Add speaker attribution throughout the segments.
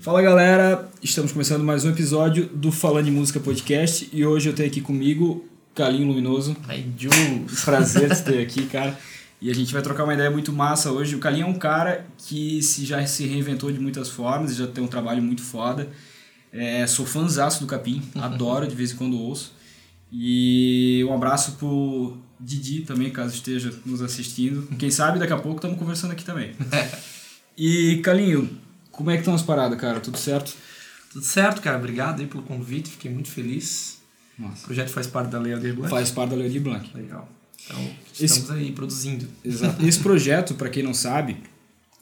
Speaker 1: Fala galera, estamos começando mais um episódio do Falando em Música Podcast e hoje eu tenho aqui comigo Calinho Luminoso.
Speaker 2: Ai, Ju.
Speaker 1: Prazer de ter aqui, cara. E a gente vai trocar uma ideia muito massa hoje. O Calinho é um cara que se, já se reinventou de muitas formas, já tem um trabalho muito foda. É, sou fãzaço do Capim, adoro, de vez em quando ouço. E um abraço pro Didi também, caso esteja nos assistindo. Quem sabe daqui a pouco estamos conversando aqui também. E Calinho, como é que estão as paradas, cara? Tudo certo?
Speaker 2: Tudo certo, cara. Obrigado aí pelo convite. Fiquei muito feliz. O
Speaker 1: Nossa.
Speaker 2: projeto faz parte da Lei Aldir Blanc.
Speaker 1: Faz parte da Lei de Blanc.
Speaker 2: Legal. Então,
Speaker 1: Esse-
Speaker 2: estamos aí produzindo.
Speaker 1: Exato. Esse projeto, para quem não sabe,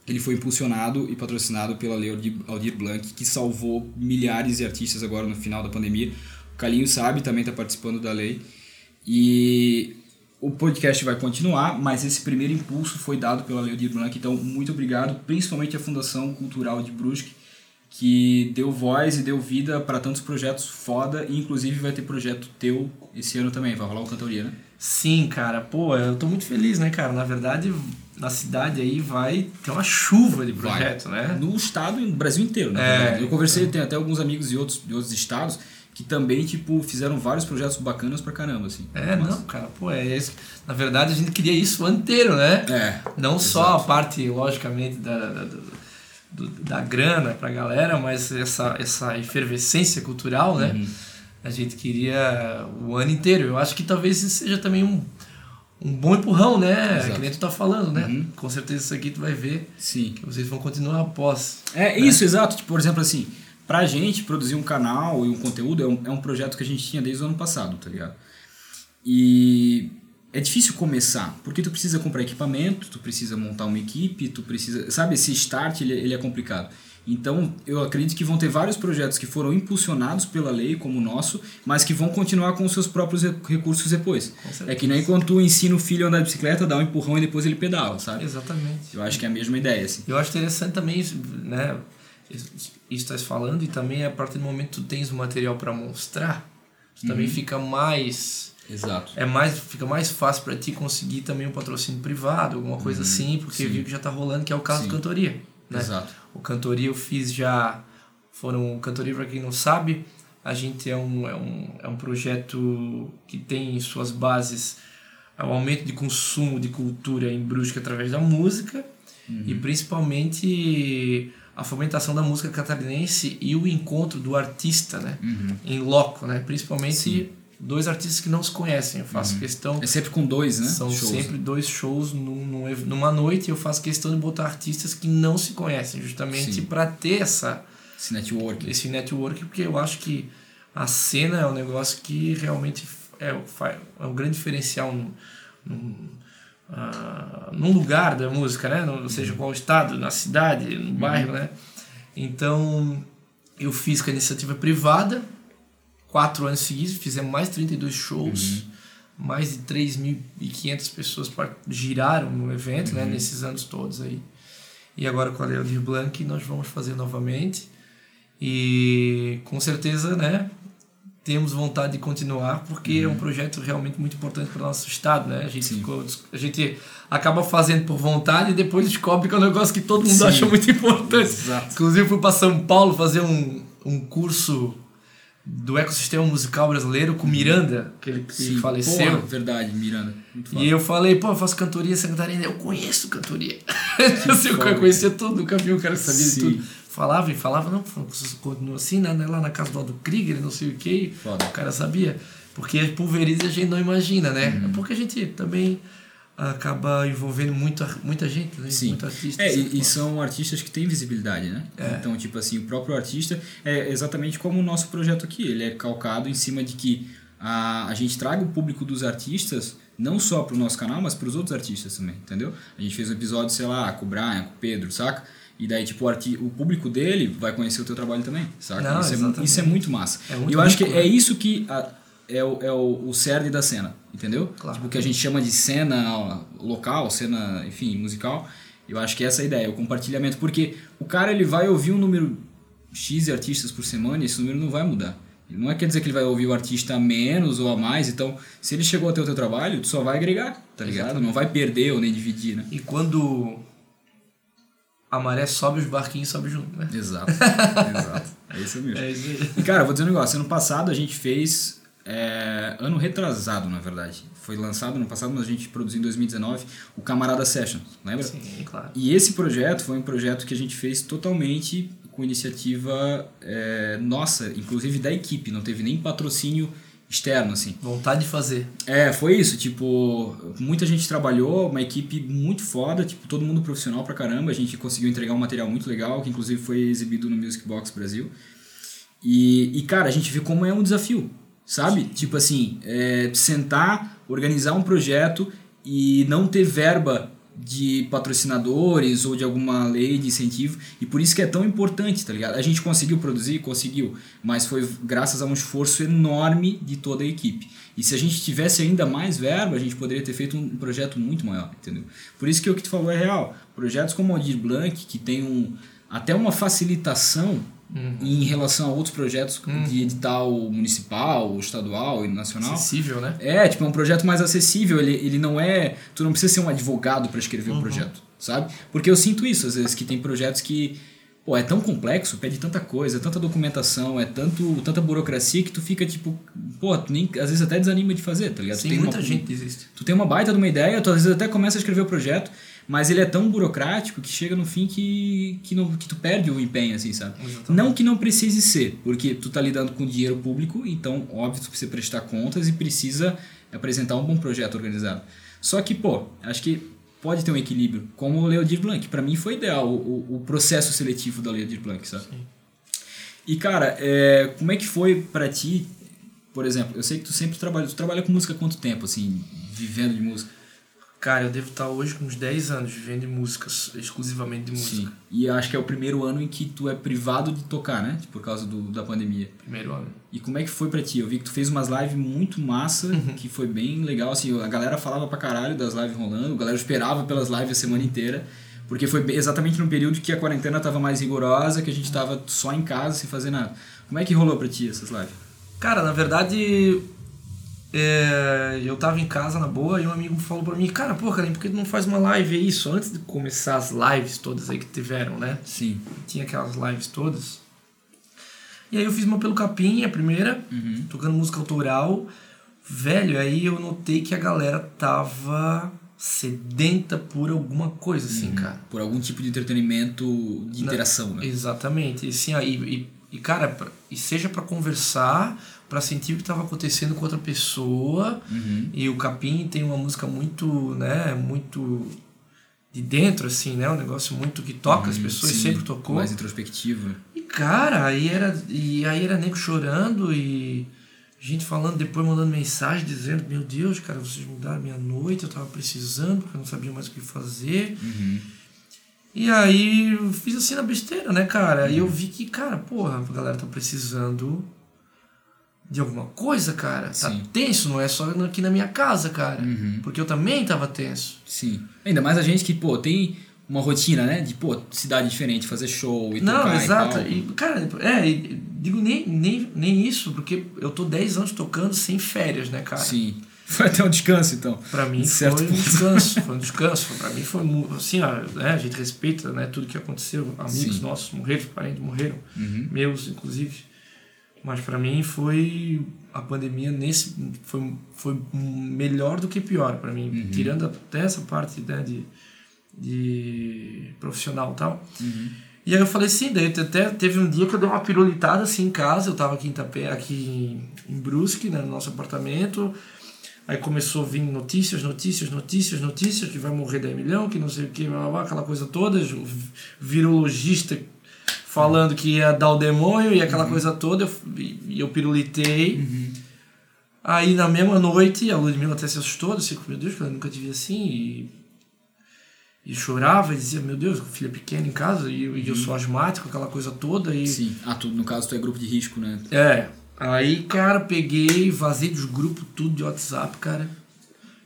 Speaker 1: ele foi impulsionado e patrocinado pela Lei Aldir- Aldir Blanc, que salvou milhares de artistas agora no final da pandemia. O Calinho sabe, também está participando da lei. E o podcast vai continuar, mas esse primeiro impulso foi dado pela Lei Aldir Blanc. Então, muito obrigado, principalmente à Fundação Cultural de Brusque, que deu voz e deu vida para tantos projetos foda. E, inclusive, vai ter projeto teu esse ano também. Vai rolar o Cantoria, né?
Speaker 2: Sim, cara. Pô, eu tô muito feliz, né, cara? Na verdade, na cidade aí vai ter uma chuva de
Speaker 1: Vai.
Speaker 2: projeto, né?
Speaker 1: No estado e no Brasil inteiro, na
Speaker 2: É.
Speaker 1: Eu conversei, tem até alguns amigos de outros, de outros estados que também, tipo, fizeram vários projetos bacanas pra caramba, assim.
Speaker 2: É,
Speaker 1: Mas-
Speaker 2: não, cara, pô, é isso. Na verdade, a gente queria isso o ano inteiro, né?
Speaker 1: É.
Speaker 2: Não só a parte, logicamente, da, da, do- da grana pra galera, mas essa, essa efervescência cultural, né?
Speaker 1: Uhum.
Speaker 2: A gente queria o ano inteiro. Eu acho que talvez isso seja também um, um bom empurrão, né?
Speaker 1: Exato.
Speaker 2: Que nem tu tá falando, né?
Speaker 1: Uhum.
Speaker 2: Com certeza isso aqui tu vai ver
Speaker 1: Sim.
Speaker 2: que vocês vão continuar após.
Speaker 1: É isso, exato. Tipo, por exemplo, assim, pra gente produzir um canal e um conteúdo é um, é um projeto que a gente tinha desde o ano passado, tá ligado? E é difícil começar, porque tu precisa comprar equipamento, tu precisa montar uma equipe, tu precisa. Sabe, esse start ele, ele é complicado. Então, eu acredito que vão ter vários projetos que foram impulsionados pela lei, como o nosso, mas que vão continuar com os seus próprios re- recursos depois. É que nem quando tu ensina o filho a andar de bicicleta, dá um empurrão e depois ele pedala, sabe?
Speaker 2: Exatamente.
Speaker 1: Eu acho que é a mesma ideia, assim.
Speaker 2: Eu acho interessante também, né? Estás falando e também a partir do momento que tu tens o material para mostrar, tu também
Speaker 1: Uhum.
Speaker 2: fica mais
Speaker 1: Exato.
Speaker 2: é mais fica mais fácil para ti conseguir também um patrocínio privado, alguma coisa assim, porque
Speaker 1: Uhum. sim.
Speaker 2: viu que já tá rolando, que é o caso
Speaker 1: Sim.
Speaker 2: do Cantoria, né?
Speaker 1: Exato.
Speaker 2: O Cantoria eu fiz já foram Cantoria para quem não sabe, a gente é um, é um é um projeto que tem em suas bases o aumento de consumo de cultura em Brusque através da música e principalmente a fomentação da música catarinense e o encontro do artista, né? Em loco, né? Principalmente
Speaker 1: Sim.
Speaker 2: dois artistas que não se conhecem. Eu faço questão
Speaker 1: É sempre com dois, né?
Speaker 2: são
Speaker 1: Shows.
Speaker 2: sempre dois shows num, num numa noite e eu faço questão de botar artistas que não se conhecem, justamente para ter essa,
Speaker 1: Esse network.
Speaker 2: esse network, porque eu acho que a cena é um negócio que realmente é, é um grande diferencial num, ah, num lugar da música, né? Não seja qual estado, na cidade, no bairro, né? Então, eu fiz com a iniciativa privada, quatro anos seguidos, fizemos mais 32 shows, mais de 3.500 pessoas giraram no evento, né, nesses anos todos aí. E agora com a Lei Aldir Blanc nós vamos fazer novamente. E com certeza, né, temos vontade de continuar, porque é um projeto realmente muito importante para o nosso estado, né? A gente, ficou- a gente acaba fazendo por vontade e depois descobre que é um negócio que todo mundo
Speaker 1: Sim.
Speaker 2: acha muito importante.
Speaker 1: Exato.
Speaker 2: Inclusive fui para São Paulo fazer um, um curso do ecossistema musical brasileiro com Miranda, que
Speaker 1: Sim.
Speaker 2: faleceu.
Speaker 1: Porra, verdade, Miranda.
Speaker 2: E eu falei, pô, eu faço cantoria Santa Catarina. Eu conheço cantoria. assim, eu conhecia tudo, nunca vi um cara que sabia de
Speaker 1: Sim.
Speaker 2: tudo. Falava e falava, não, continua assim, né? lá na casa do Aldo Krieger, não sei o que. O cara sabia. Porque pulveriza a gente não imagina, né?
Speaker 1: Uhum.
Speaker 2: É porque a gente também acaba envolvendo muita, muita gente, né?
Speaker 1: Sim.
Speaker 2: Muito artista.
Speaker 1: É,
Speaker 2: assim,
Speaker 1: e, e são artistas que têm visibilidade, né?
Speaker 2: É.
Speaker 1: Então, tipo assim, o próprio artista é exatamente como o nosso projeto aqui. Ele é calcado em cima de que a, a gente traga o público dos artistas não só pro nosso canal, mas pros outros artistas também, entendeu? A gente fez um episódio, sei lá, com o Brian, com o Pedro, saca? E daí, tipo, o, arti o público dele vai conhecer o teu trabalho também, saca?
Speaker 2: Não,
Speaker 1: isso, é, isso é muito massa.
Speaker 2: É muito
Speaker 1: e eu acho que é
Speaker 2: né?
Speaker 1: isso que a- é, o, é o, o cerne da cena, entendeu?
Speaker 2: Claro.
Speaker 1: Tipo, o que a gente chama de cena local, cena, enfim, musical. Eu acho que essa é a ideia, o compartilhamento. Porque o cara ele vai ouvir um número X de artistas por semana e esse número não vai mudar. Não é quer dizer que ele vai ouvir o artista a menos ou a mais, então se ele chegou até o teu trabalho, tu só vai agregar, tá ligado?
Speaker 2: Exatamente.
Speaker 1: Não vai perder ou nem dividir, né?
Speaker 2: E quando a maré sobe, os barquinhos sobem junto, né?
Speaker 1: Exato, exato. É isso mesmo.
Speaker 2: É isso aí.
Speaker 1: E cara, vou dizer um negócio, ano passado a gente fez, é, ano retrasado na verdade, foi lançado ano passado, mas a gente produziu em 2019, o Camarada Session, lembra?
Speaker 2: Sim, claro.
Speaker 1: E esse projeto foi um projeto que a gente fez totalmente com iniciativa é, nossa, inclusive da equipe, não teve nem patrocínio externo, assim.
Speaker 2: Vontade de fazer.
Speaker 1: É, foi isso, tipo, muita gente trabalhou, uma equipe muito foda, tipo, todo mundo profissional pra caramba, a gente conseguiu entregar um material muito legal, que inclusive foi exibido no Music Box Brasil. E, e cara, a gente viu como é um desafio, sabe? Tipo assim, é, sentar, organizar um projeto e não ter verba de patrocinadores ou de alguma lei de incentivo e por isso que é tão importante, tá ligado? A gente conseguiu produzir, conseguiu, mas foi graças a um esforço enorme de toda a equipe. E se a gente tivesse ainda mais verba, a gente poderia ter feito um projeto muito maior, entendeu? Por isso que o que tu falou é real. Projetos como o Aldir Blanc, que tem um, até uma facilitação
Speaker 2: Uhum.
Speaker 1: em relação a outros projetos de edital municipal, estadual e nacional.
Speaker 2: Acessível, né?
Speaker 1: É, tipo, é um projeto mais acessível, ele, ele não é... Tu não precisa ser um advogado para escrever um projeto, sabe? Porque eu sinto isso, às vezes, que tem projetos que... Pô, é tão complexo, pede tanta coisa, é tanta documentação, é tanto, tanta burocracia que tu fica, tipo... Pô, tu nem, às vezes até desanima de fazer, tá ligado?
Speaker 2: Sim,
Speaker 1: tem
Speaker 2: muita
Speaker 1: uma-
Speaker 2: gente desiste.
Speaker 1: Tu tem uma baita de uma ideia, tu às vezes até começa a escrever o projeto, mas ele é tão burocrático que chega no fim que, que, não, que tu perde o empenho, assim, sabe?
Speaker 2: Exatamente.
Speaker 1: Não que não precise ser, porque tu tá lidando com dinheiro público, então, óbvio, tu precisa prestar contas e precisa apresentar um bom projeto organizado. Só que, pô, acho que pode ter um equilíbrio, como o Leodir Blanc. Pra mim foi ideal o, o, processo seletivo da Leodir Blanc, sabe?
Speaker 2: Sim.
Speaker 1: E, cara, é, como é que foi pra ti, por exemplo, eu sei que tu sempre trabalha, tu trabalha com música há quanto tempo, assim, vivendo de música?
Speaker 2: Cara, eu devo estar hoje com uns 10 anos vivendo de músicas, exclusivamente de música.
Speaker 1: Sim. E acho que é o primeiro ano em que tu é privado de tocar, né? Por causa do, da pandemia.
Speaker 2: Primeiro ano.
Speaker 1: E como é que foi pra ti? Eu vi que tu fez umas lives muito massa, que foi bem legal, assim, a galera falava pra caralho das lives rolando, a galera esperava pelas lives a semana inteira, porque foi exatamente no período que a quarentena tava mais rigorosa, que a gente tava só em casa sem fazer nada. Como é que rolou pra ti essas lives?
Speaker 2: Cara, na verdade, é, eu tava em casa na boa e um amigo falou pra mim, cara, pô, cara, por que tu não faz uma live aí? Isso antes de começar as lives todas aí que tiveram, né?
Speaker 1: Sim.
Speaker 2: Tinha aquelas lives todas. E aí eu fiz uma pelo Capim, a primeira, tocando música autoral. Velho, aí eu notei que a galera tava sedenta por alguma coisa, assim, cara.
Speaker 1: Por algum tipo de entretenimento de interação, né?
Speaker 2: Exatamente. E, assim, aí, e, e, cara, e seja pra conversar, pra sentir o que tava acontecendo com outra pessoa.
Speaker 1: Uhum.
Speaker 2: E o Capim tem uma música muito, né, muito de dentro, assim, né? Um negócio muito que toca as pessoas,
Speaker 1: Uhum. Sim,
Speaker 2: sempre tocou.
Speaker 1: Mais introspectiva.
Speaker 2: E cara, aí era, e aí era nego chorando e gente falando, depois mandando mensagem dizendo, meu Deus, cara, vocês mudaram minha noite, eu tava precisando, porque eu não sabia mais o que fazer.
Speaker 1: Uhum.
Speaker 2: E aí eu fiz assim na besteira, né, cara? Aí eu vi que, cara, porra, a galera tá precisando de alguma coisa, cara. Tá
Speaker 1: Sim.
Speaker 2: tenso, não é só aqui na minha casa, cara.
Speaker 1: Uhum.
Speaker 2: Porque eu também tava tenso.
Speaker 1: Sim. Ainda mais a gente que, pô, tem uma rotina, né? De, pô, cidade diferente, fazer show e
Speaker 2: Não, exato.
Speaker 1: e.
Speaker 2: E, cara, é, digo nem, nem, nem isso, porque eu tô 10 anos tocando sem férias, né, cara?
Speaker 1: Sim. Foi até um descanso, então.
Speaker 2: Pra mim foi um
Speaker 1: ponto.
Speaker 2: descanso, foi um descanso. Pra mim foi assim, ó, né, a gente respeita né, tudo que aconteceu. Amigos
Speaker 1: Sim.
Speaker 2: nossos morreram, parentes morreram,
Speaker 1: Uhum.
Speaker 2: meus inclusive. Mas pra mim foi a pandemia nesse foi, foi melhor do que pior pra mim,
Speaker 1: Uhum.
Speaker 2: tirando até essa parte né, de, de profissional e tal.
Speaker 1: Uhum.
Speaker 2: E aí eu falei assim, daí até teve um dia que eu dei uma pirulitada assim em casa, eu tava aqui em Itapé, aqui em, em Brusque, né, no nosso apartamento. Aí começou a vir notícias, notícias, notícias, notícias, que vai morrer 10 milhões, que não sei o que, aquela coisa toda, virologista falando que ia dar o demônio e aquela coisa toda, eu, eu pirulitei. Aí na mesma noite, a Ludmilla até se assustou, disse, meu Deus, eu nunca te vi assim, e e chorava e dizia, meu Deus, filha pequena em casa, e, eu- e eu sou asmático, aquela coisa toda. E,
Speaker 1: Sim. Ah, tu, no caso, tu é grupo de risco, né?
Speaker 2: É. Aí, cara, peguei, vazei dos grupos tudo de WhatsApp, cara.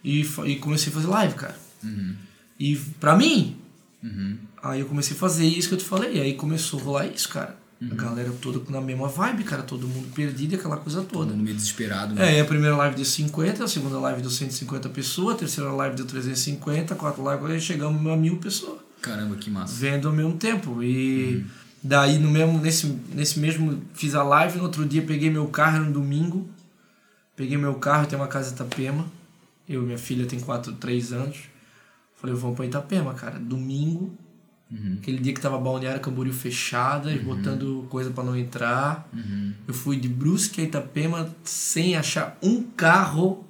Speaker 2: E, e comecei a fazer live, cara.
Speaker 1: Uhum.
Speaker 2: E pra mim,
Speaker 1: Uhum.
Speaker 2: Aí eu comecei a fazer isso que eu te falei. Aí começou a rolar isso, cara. A galera toda na mesma vibe, cara, todo mundo perdido, aquela coisa
Speaker 1: Todo
Speaker 2: toda.
Speaker 1: mundo meio desesperado, né?
Speaker 2: É, e a primeira live deu 50, a segunda live deu 150 pessoas, a terceira live deu 350, a quarta live aí chegamos a mil pessoas
Speaker 1: Caramba, que massa.
Speaker 2: vendo ao mesmo tempo. E daí no mesmo nesse, nesse mesmo fiz a live, no outro dia peguei meu carro era um domingo. Peguei meu carro, tem uma casa em Itapema. Eu e minha filha tem 4, 3 anos. Falei, vamos pra Itapema, cara. Domingo,
Speaker 1: Uhum.
Speaker 2: aquele dia que tava Balneário Camboriú fechada, e botando coisa pra não entrar.
Speaker 1: Uhum.
Speaker 2: Eu fui de Brusque a Itapema sem achar um carro,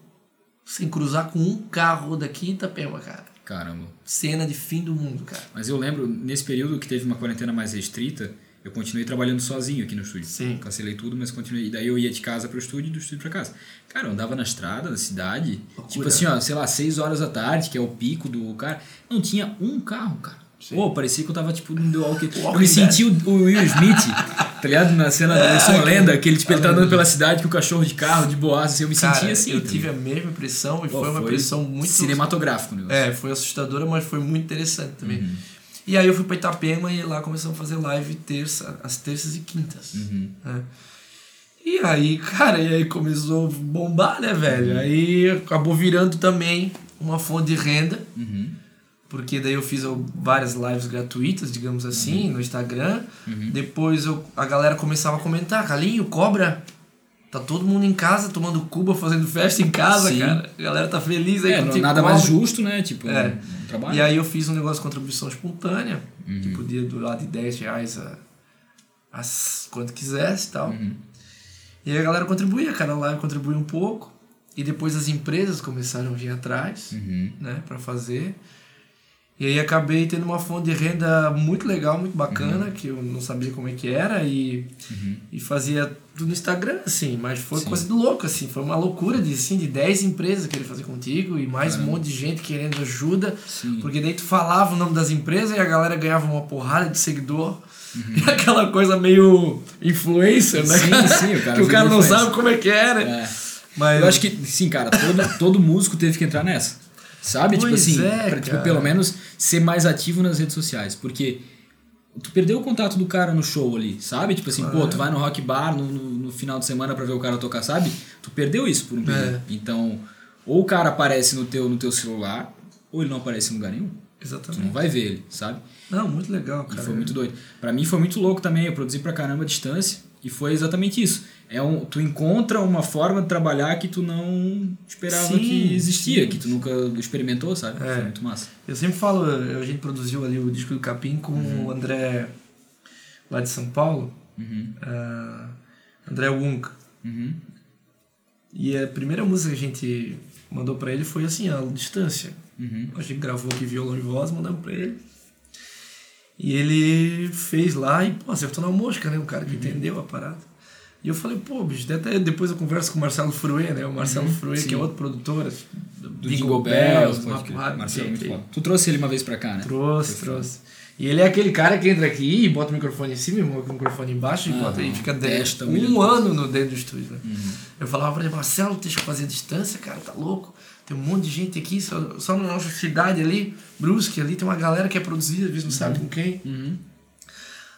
Speaker 2: sem cruzar com um carro daqui em Itapema, cara.
Speaker 1: Caramba.
Speaker 2: Cena de fim do mundo, cara.
Speaker 1: Mas eu lembro, nesse período que teve uma quarentena mais restrita, eu continuei trabalhando sozinho aqui no estúdio.
Speaker 2: Sim.
Speaker 1: Cancelei tudo, mas continuei. E daí eu ia de casa pro estúdio e do estúdio pra casa. Cara, eu andava na estrada, na cidade,
Speaker 2: Loucura.
Speaker 1: tipo assim, ó, sei lá, 6 horas da tarde, que é o pico do cara. Não tinha um carro, cara. Pô, parecia que eu tava, tipo, no The Walking Eu
Speaker 2: Walking
Speaker 1: me senti o, o Will Smith, tá ligado? Na cena da Sou Lenda, que ele, tipo, ele tá andando pela cidade com o cachorro de carro, de boas, assim, eu me
Speaker 2: Cara,
Speaker 1: senti assim.
Speaker 2: eu tive a mesma impressão e foi uma impressão muito
Speaker 1: cinematográfico, né?
Speaker 2: É, foi assustadora, mas foi muito interessante também.
Speaker 1: Uhum.
Speaker 2: E aí eu fui pra Itapema e lá começamos a fazer live terça, às terças e quintas.
Speaker 1: Uhum.
Speaker 2: né? E aí, cara, e aí começou a bombar, né,
Speaker 1: Uhum.
Speaker 2: velho? Aí acabou virando também uma fonte de renda,
Speaker 1: Uhum.
Speaker 2: Porque daí eu fiz várias lives gratuitas, digamos assim,
Speaker 1: Uhum.
Speaker 2: no Instagram. Depois eu, a galera começava a comentar, Calinho, cobra. Tá todo mundo em casa tomando cuba, fazendo festa em casa,
Speaker 1: Sim.
Speaker 2: cara. A galera tá feliz aí
Speaker 1: É,
Speaker 2: contigo,
Speaker 1: nada mais justo, né? Tipo,
Speaker 2: É.
Speaker 1: um, um trabalho.
Speaker 2: E aí eu fiz um negócio de contribuição espontânea,
Speaker 1: Uhum.
Speaker 2: que podia durar de 10 reais a, a quanto quisesse e tal.
Speaker 1: Uhum.
Speaker 2: E aí a galera contribuía, cada live contribuía um pouco. E depois as empresas começaram a vir atrás,
Speaker 1: Uhum.
Speaker 2: né, para fazer. E aí acabei tendo uma fonte de renda muito legal, muito bacana,
Speaker 1: Uhum.
Speaker 2: que eu não sabia como é que era e, e fazia tudo no Instagram, assim, mas foi
Speaker 1: Sim.
Speaker 2: coisa de louco, assim, foi uma loucura de, assim, de 10 empresas querendo fazer contigo e mais um monte de gente querendo ajuda,
Speaker 1: Sim.
Speaker 2: porque daí tu falava o nome das empresas e a galera ganhava uma porrada de seguidor. E aquela coisa meio influencer, né?
Speaker 1: Uhum. Sim, sim, o cara
Speaker 2: que o cara não
Speaker 1: influencer.
Speaker 2: sabe como é que é, né?
Speaker 1: É.
Speaker 2: Mas
Speaker 1: Eu acho que, sim, cara, todo, todo músico teve que entrar nessa. Sabe? tipo
Speaker 2: Pois
Speaker 1: assim,
Speaker 2: é,
Speaker 1: pra, tipo, pelo menos ser mais ativo nas redes sociais. Porque tu perdeu o contato do cara no show ali, sabe? Tipo assim, pô, tu vai no rock bar no, no, no final de semana pra ver o cara tocar, sabe? Tu perdeu isso por um período.
Speaker 2: É.
Speaker 1: Então, ou o cara aparece no teu, no teu celular, ou ele não aparece em lugar nenhum. Tu
Speaker 2: Exatamente.
Speaker 1: não vai ver ele, sabe?
Speaker 2: Não, muito legal,
Speaker 1: E
Speaker 2: cara.
Speaker 1: foi muito doido. Pra mim foi muito louco também, eu produzi pra caramba a distância e foi exatamente isso. É um, tu encontra uma forma de trabalhar que tu não esperava
Speaker 2: Sim,
Speaker 1: que existia,
Speaker 2: sim.
Speaker 1: que tu nunca experimentou, sabe?
Speaker 2: É.
Speaker 1: Foi muito massa.
Speaker 2: Eu sempre falo, a gente produziu ali o disco do Capim com o André lá de São Paulo,
Speaker 1: Uhum.
Speaker 2: ah, André Wunk.
Speaker 1: Uhum.
Speaker 2: E a primeira música que a gente mandou pra ele foi assim, a distância.
Speaker 1: Uhum.
Speaker 2: A gente gravou aqui violão e voz, mandamos pra ele. E ele fez lá e, pô, acertou na mosca, né? O cara
Speaker 1: Uhum.
Speaker 2: que entendeu a parada. E eu falei, pô, bicho, até depois eu converso com o Marcelo Fruê, né? O Marcelo Fruê, que é
Speaker 1: Uhum. sim.
Speaker 2: outro produtor.
Speaker 1: Do Jingle Bells.
Speaker 2: Rápido,
Speaker 1: Marcelo é muito foda. Tu trouxe ele uma vez pra cá, né?
Speaker 2: Trouxe,
Speaker 1: Foi
Speaker 2: trouxe. E ele é aquele cara que entra aqui e bota o microfone em cima e o microfone embaixo e
Speaker 1: Ah,
Speaker 2: bota e fica dentro, um ano no dentro do estúdio. Né? Eu falava pra ele, Marcelo, deixa eu fazer distância, cara, tá louco? Tem um monte de gente aqui, só, só na nossa cidade ali, Brusque ali, tem uma galera que é produzida, às vezes não sabe com quem.
Speaker 1: Uhum.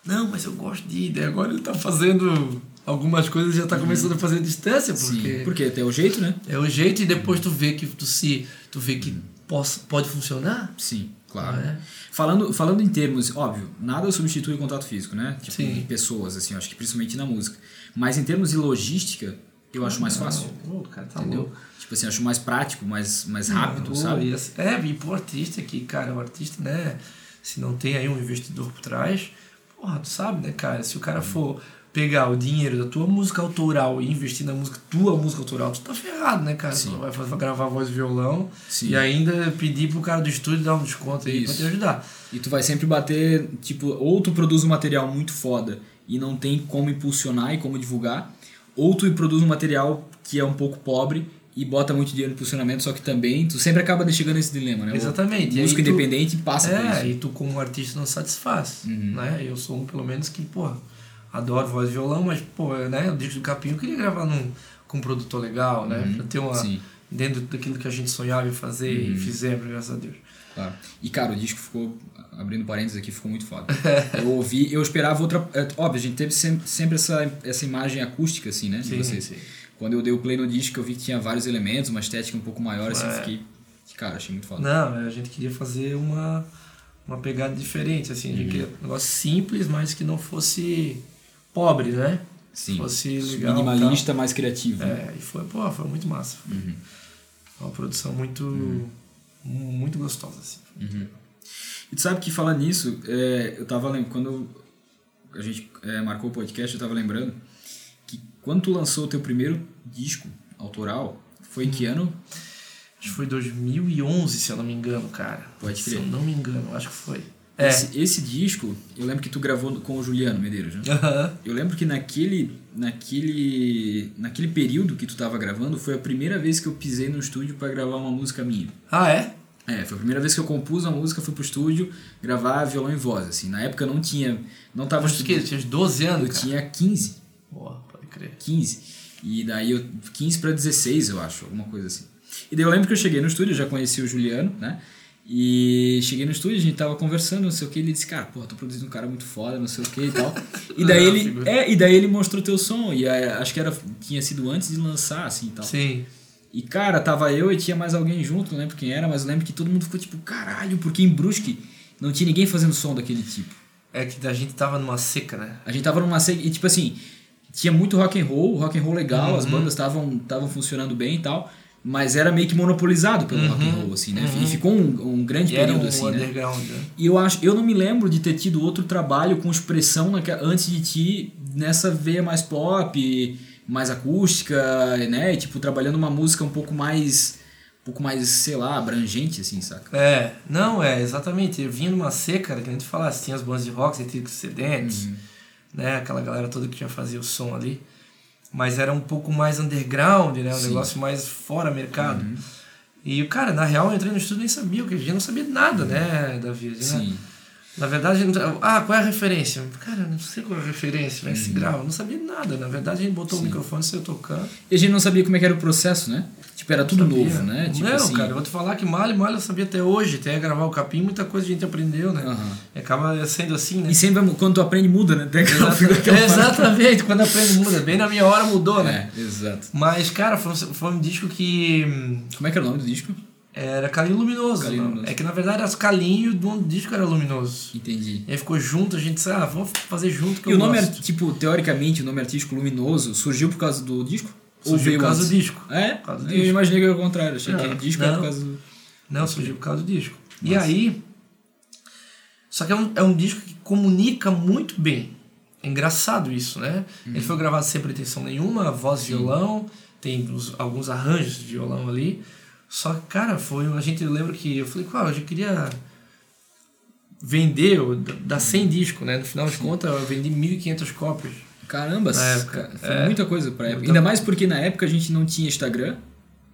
Speaker 2: Não, mas eu gosto de ir. Agora ele tá fazendo algumas coisas já tá começando a fazer distância, porque
Speaker 1: Sim, porque até o jeito, né?
Speaker 2: é o jeito e depois tu vê que tu se tu vê que possa, pode funcionar.
Speaker 1: Sim, claro.
Speaker 2: Ah, é?
Speaker 1: Falando, falando em termos, óbvio, nada substitui o contato físico, né? Tipo,
Speaker 2: Sim.
Speaker 1: pessoas, assim, acho que principalmente na música. Mas em termos de logística, eu acho mais fácil.
Speaker 2: Ô, cara, tá
Speaker 1: Entendeu?
Speaker 2: louco.
Speaker 1: Tipo assim, acho mais prático, mais, mais rápido,
Speaker 2: Pô,
Speaker 1: sabe?
Speaker 2: assim- É, e pro artista que, cara, o artista, né, se não tem aí um investidor por trás, porra, tu sabe, né, cara, se o cara for pegar o dinheiro da tua música autoral e investir na música, tua música autoral, tu tá ferrado, né, cara?
Speaker 1: Sim.
Speaker 2: Tu vai, gravar voz e violão
Speaker 1: Sim.
Speaker 2: e ainda pedir pro cara do estúdio dar um desconto aí
Speaker 1: Isso.
Speaker 2: pra te ajudar.
Speaker 1: E tu vai sempre bater, tipo, ou tu produz um material muito foda e não tem como impulsionar e como divulgar, ou tu produz um material que é um pouco pobre e bota muito dinheiro no impulsionamento, só que também tu sempre acaba chegando nesse dilema, né?
Speaker 2: Exatamente.
Speaker 1: O
Speaker 2: E
Speaker 1: músico
Speaker 2: aí tu-
Speaker 1: independente passa por
Speaker 2: É,
Speaker 1: isso. Uhum.
Speaker 2: e tu como artista não satisfaz, né? Eu sou um, pelo menos, que, porra, adoro voz e violão, mas, pô, né, o disco do Capim eu queria gravar num, com um produtor legal, né? Pra ter uma...
Speaker 1: Uhum. Sim. Uhum.
Speaker 2: Dentro daquilo que a gente sonhava em fazer e fizemos, graças a Deus.
Speaker 1: Claro. E, cara, o disco ficou, abrindo parênteses aqui, ficou muito foda. eu ouvi, eu esperava outra. É, óbvio, a gente teve sempre, sempre essa, essa imagem acústica, assim, né? De
Speaker 2: Sim,
Speaker 1: vocês.
Speaker 2: sim.
Speaker 1: Quando eu dei o play no disco, eu vi que tinha vários elementos, uma estética um pouco maior, assim, eu
Speaker 2: É.
Speaker 1: fiquei. Cara, achei muito foda.
Speaker 2: Não, a gente queria fazer uma, uma pegada diferente, assim, a gente queria um negócio simples, mas que não fosse pobre, né?
Speaker 1: Sim.
Speaker 2: Fosse legal.
Speaker 1: Minimalista, mais criativo.
Speaker 2: tal.
Speaker 1: né?
Speaker 2: É, e foi, pô, foi muito massa.
Speaker 1: Uhum.
Speaker 2: Foi uma produção muito, muito gostosa, assim.
Speaker 1: E tu sabe que falando nisso, é, eu tava lembrando, quando a gente é, marcou o podcast, eu tava lembrando que quando tu lançou o teu primeiro disco autoral, foi em que ano?
Speaker 2: Acho que foi 2011, se eu não me engano, cara.
Speaker 1: Pode
Speaker 2: Se
Speaker 1: crer.
Speaker 2: eu não me engano, acho que foi. É.
Speaker 1: Esse, esse disco, eu lembro que tu gravou com o Juliano Medeiros, né?
Speaker 2: Aham.
Speaker 1: Eu lembro que naquele, naquele, naquele período que tu tava gravando, foi a primeira vez que eu pisei no estúdio para gravar uma música minha.
Speaker 2: Ah, é?
Speaker 1: É, foi a primeira vez que eu compus uma música, fui pro estúdio gravar violão e voz, assim. Na época eu não tinha, não tava
Speaker 2: Acho que tinha uns 12 anos,
Speaker 1: Eu
Speaker 2: cara.
Speaker 1: tinha 15,
Speaker 2: Boa, pode crer.
Speaker 1: 15. E daí eu 15 para 16, eu acho, alguma coisa assim. E daí eu lembro que eu cheguei no estúdio, já conheci o Juliano, né? E cheguei no estúdio, a gente tava conversando, não sei o que, ele disse, cara, porra, tô produzindo um cara muito foda, não sei o que e tal. E daí
Speaker 2: Ah,
Speaker 1: ele,
Speaker 2: figura.
Speaker 1: é, e daí ele mostrou teu som, e aí, acho que era, tinha sido antes de lançar, assim, e tal.
Speaker 2: Sim.
Speaker 1: E, cara, tava eu e tinha mais alguém junto, não lembro quem era, mas eu lembro que todo mundo ficou tipo, caralho, porque em Brusque não tinha ninguém fazendo som daquele tipo.
Speaker 2: É que a gente tava numa seca, né?
Speaker 1: A gente tava numa seca, e tipo assim, tinha muito rock and roll, rock and roll legal,
Speaker 2: Uhum.
Speaker 1: as bandas estavam estavam funcionando bem e tal, mas era meio que monopolizado pelo rock and roll, assim, né? E ficou um, um grande
Speaker 2: Uhum. E
Speaker 1: período,
Speaker 2: um
Speaker 1: assim, né?
Speaker 2: né?
Speaker 1: E eu acho, eu não me lembro de ter tido outro trabalho com expressão naque- antes de ti nessa veia mais pop, mais acústica, né? E, tipo trabalhando uma música um pouco mais um pouco mais, sei lá, abrangente assim, saca?
Speaker 2: É, não, é, exatamente. Eu vinha numa seca, que a gente falasse, tinha as bandas de rock, você tinha os sedentes, né? Aquela galera toda que já fazia o som ali. Mas era um pouco mais underground, né? Um
Speaker 1: Sim.
Speaker 2: negócio mais fora mercado. E, cara, na real, eu entrei no estúdio e nem sabia, porque a gente não sabia nada, né, Davi? Gente, né?
Speaker 1: Sim.
Speaker 2: Na verdade, ah, qual é a referência? Cara, eu não sei qual é a referência, vai se
Speaker 1: Uhum.
Speaker 2: grava. Não sabia nada. Na verdade, a gente botou o microfone e saiu tocando.
Speaker 1: E a gente não sabia como é que era o processo, né? Tipo, era tudo novo, né? Tipo
Speaker 2: não,
Speaker 1: assim,
Speaker 2: cara, eu vou te falar que malha, malha eu sabia até hoje, até gravar o capim, muita coisa a gente aprendeu, né? E acaba sendo assim, né?
Speaker 1: E sempre quando tu aprende muda, né? Tem aquela
Speaker 2: Exata-
Speaker 1: figura que eu falo.
Speaker 2: Exatamente, quando aprende muda. Bem na minha hora mudou, né?
Speaker 1: É, exato.
Speaker 2: Mas, cara, foi, um- foi um disco que hum,
Speaker 1: Como é que era o nome do disco?
Speaker 2: Era Calinho Luminoso.
Speaker 1: Calinho? Luminoso.
Speaker 2: É que na verdade era Calinho e o nome do disco era Luminoso.
Speaker 1: Entendi.
Speaker 2: E aí ficou junto, a gente disse, ah, vamos fazer junto que
Speaker 1: E
Speaker 2: eu
Speaker 1: o nome,
Speaker 2: gosto.
Speaker 1: tipo, teoricamente, o nome artístico Luminoso surgiu por causa do disco?
Speaker 2: Surgiu por causa
Speaker 1: antes?
Speaker 2: do disco.
Speaker 1: É?
Speaker 2: Por causa do
Speaker 1: eu
Speaker 2: disco.
Speaker 1: imaginei que era o contrário. Achei
Speaker 2: Não,
Speaker 1: que o disco era
Speaker 2: não.
Speaker 1: por causa do...
Speaker 2: Não, surgiu por causa do disco. E
Speaker 1: Nossa.
Speaker 2: aí. Só que é um, é um disco que comunica muito bem. É engraçado isso, né? Ele foi gravado sem pretensão nenhuma, voz e violão, tem os- alguns arranjos de violão ali. Só que, cara, foi. A gente lembra que eu falei, claro, eu já queria vender, dar 100 discos, né? No final de contas, eu vendi 1.500 cópias.
Speaker 1: Caramba,
Speaker 2: época,
Speaker 1: foi
Speaker 2: é.
Speaker 1: muita coisa pra época. Ainda mais porque na época a gente não tinha Instagram.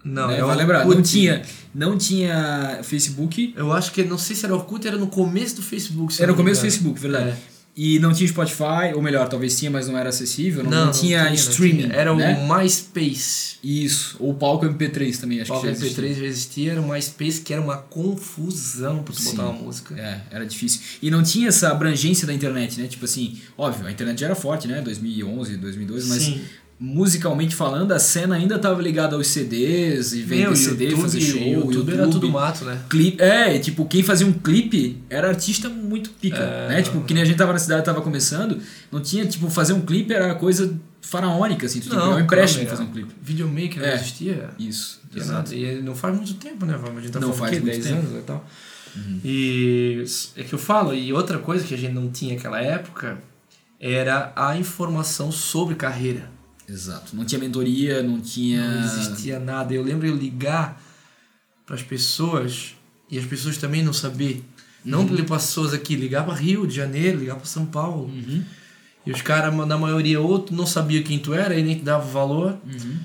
Speaker 2: Não,
Speaker 1: né?
Speaker 2: é
Speaker 1: Vai lembrar, não tinha, não tinha Facebook.
Speaker 2: Eu acho que, não sei se era Orkut, era no começo do Facebook.
Speaker 1: Era no começo do. Facebook, verdade.
Speaker 2: É.
Speaker 1: E não tinha Spotify, ou melhor, talvez tinha, mas não era acessível. Não, não tinha
Speaker 2: não
Speaker 1: streaming.
Speaker 2: tinha. Era
Speaker 1: né?
Speaker 2: o MySpace.
Speaker 1: Isso. Ou o palco MP3 também, acho
Speaker 2: O
Speaker 1: que já
Speaker 2: MP3
Speaker 1: existia.
Speaker 2: já existia, era o MySpace, que era uma confusão pra tu
Speaker 1: Sim.
Speaker 2: botar uma música.
Speaker 1: É, era difícil. E não tinha essa abrangência da internet, né? Tipo assim, óbvio, a internet já era forte, né? 2011, 2012, mas
Speaker 2: Sim.
Speaker 1: Musicalmente falando, a cena ainda estava ligada aos CDs e vender CD,
Speaker 2: YouTube,
Speaker 1: fazer show,
Speaker 2: YouTube, era tudo mato, né?
Speaker 1: clipe. É, tipo, quem fazia um clipe era artista muito pica,
Speaker 2: É.
Speaker 1: né? Tipo, que nem a gente tava na cidade, tava começando, não tinha, tipo, fazer um clipe era coisa faraônica, assim, tu tinha que pegar um empréstimo fazer um clipe.
Speaker 2: Videomaker
Speaker 1: É.
Speaker 2: não existia.
Speaker 1: Isso,
Speaker 2: Tinha
Speaker 1: exato.
Speaker 2: E não faz muito tempo, né? A gente tá
Speaker 1: Não faz muito
Speaker 2: 10
Speaker 1: tempo. Uhum.
Speaker 2: anos e tal. E é que eu falo, e outra coisa que a gente não tinha naquela época era a informação sobre carreira.
Speaker 1: Exato. Não tinha mentoria, não tinha...
Speaker 2: Não existia nada. Eu lembro eu ligar para as pessoas e as pessoas também não saber. Não
Speaker 1: Uhum.
Speaker 2: ligar para as pessoas aqui, ligar para Rio de Janeiro, ligar para São Paulo.
Speaker 1: Uhum.
Speaker 2: E os caras, na maioria, outro não sabia quem tu era e nem te dava valor.
Speaker 1: Uhum.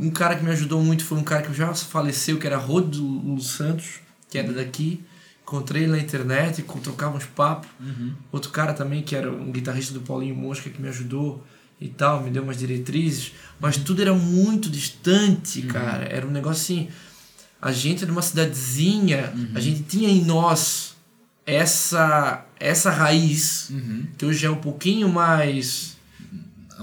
Speaker 2: Um cara que me ajudou muito foi um cara que já faleceu, que era Rodo Santos, que era daqui. Encontrei ele na internet, trocava uns papos.
Speaker 1: Uhum.
Speaker 2: Outro cara também, que era um guitarrista do Paulinho Mosca, que me ajudou e tal, me deu umas diretrizes. Mas tudo era muito distante, cara. Era um negócio assim. a gente de uma cidadezinha, a gente tinha em nós essa essa raiz que hoje é um pouquinho mais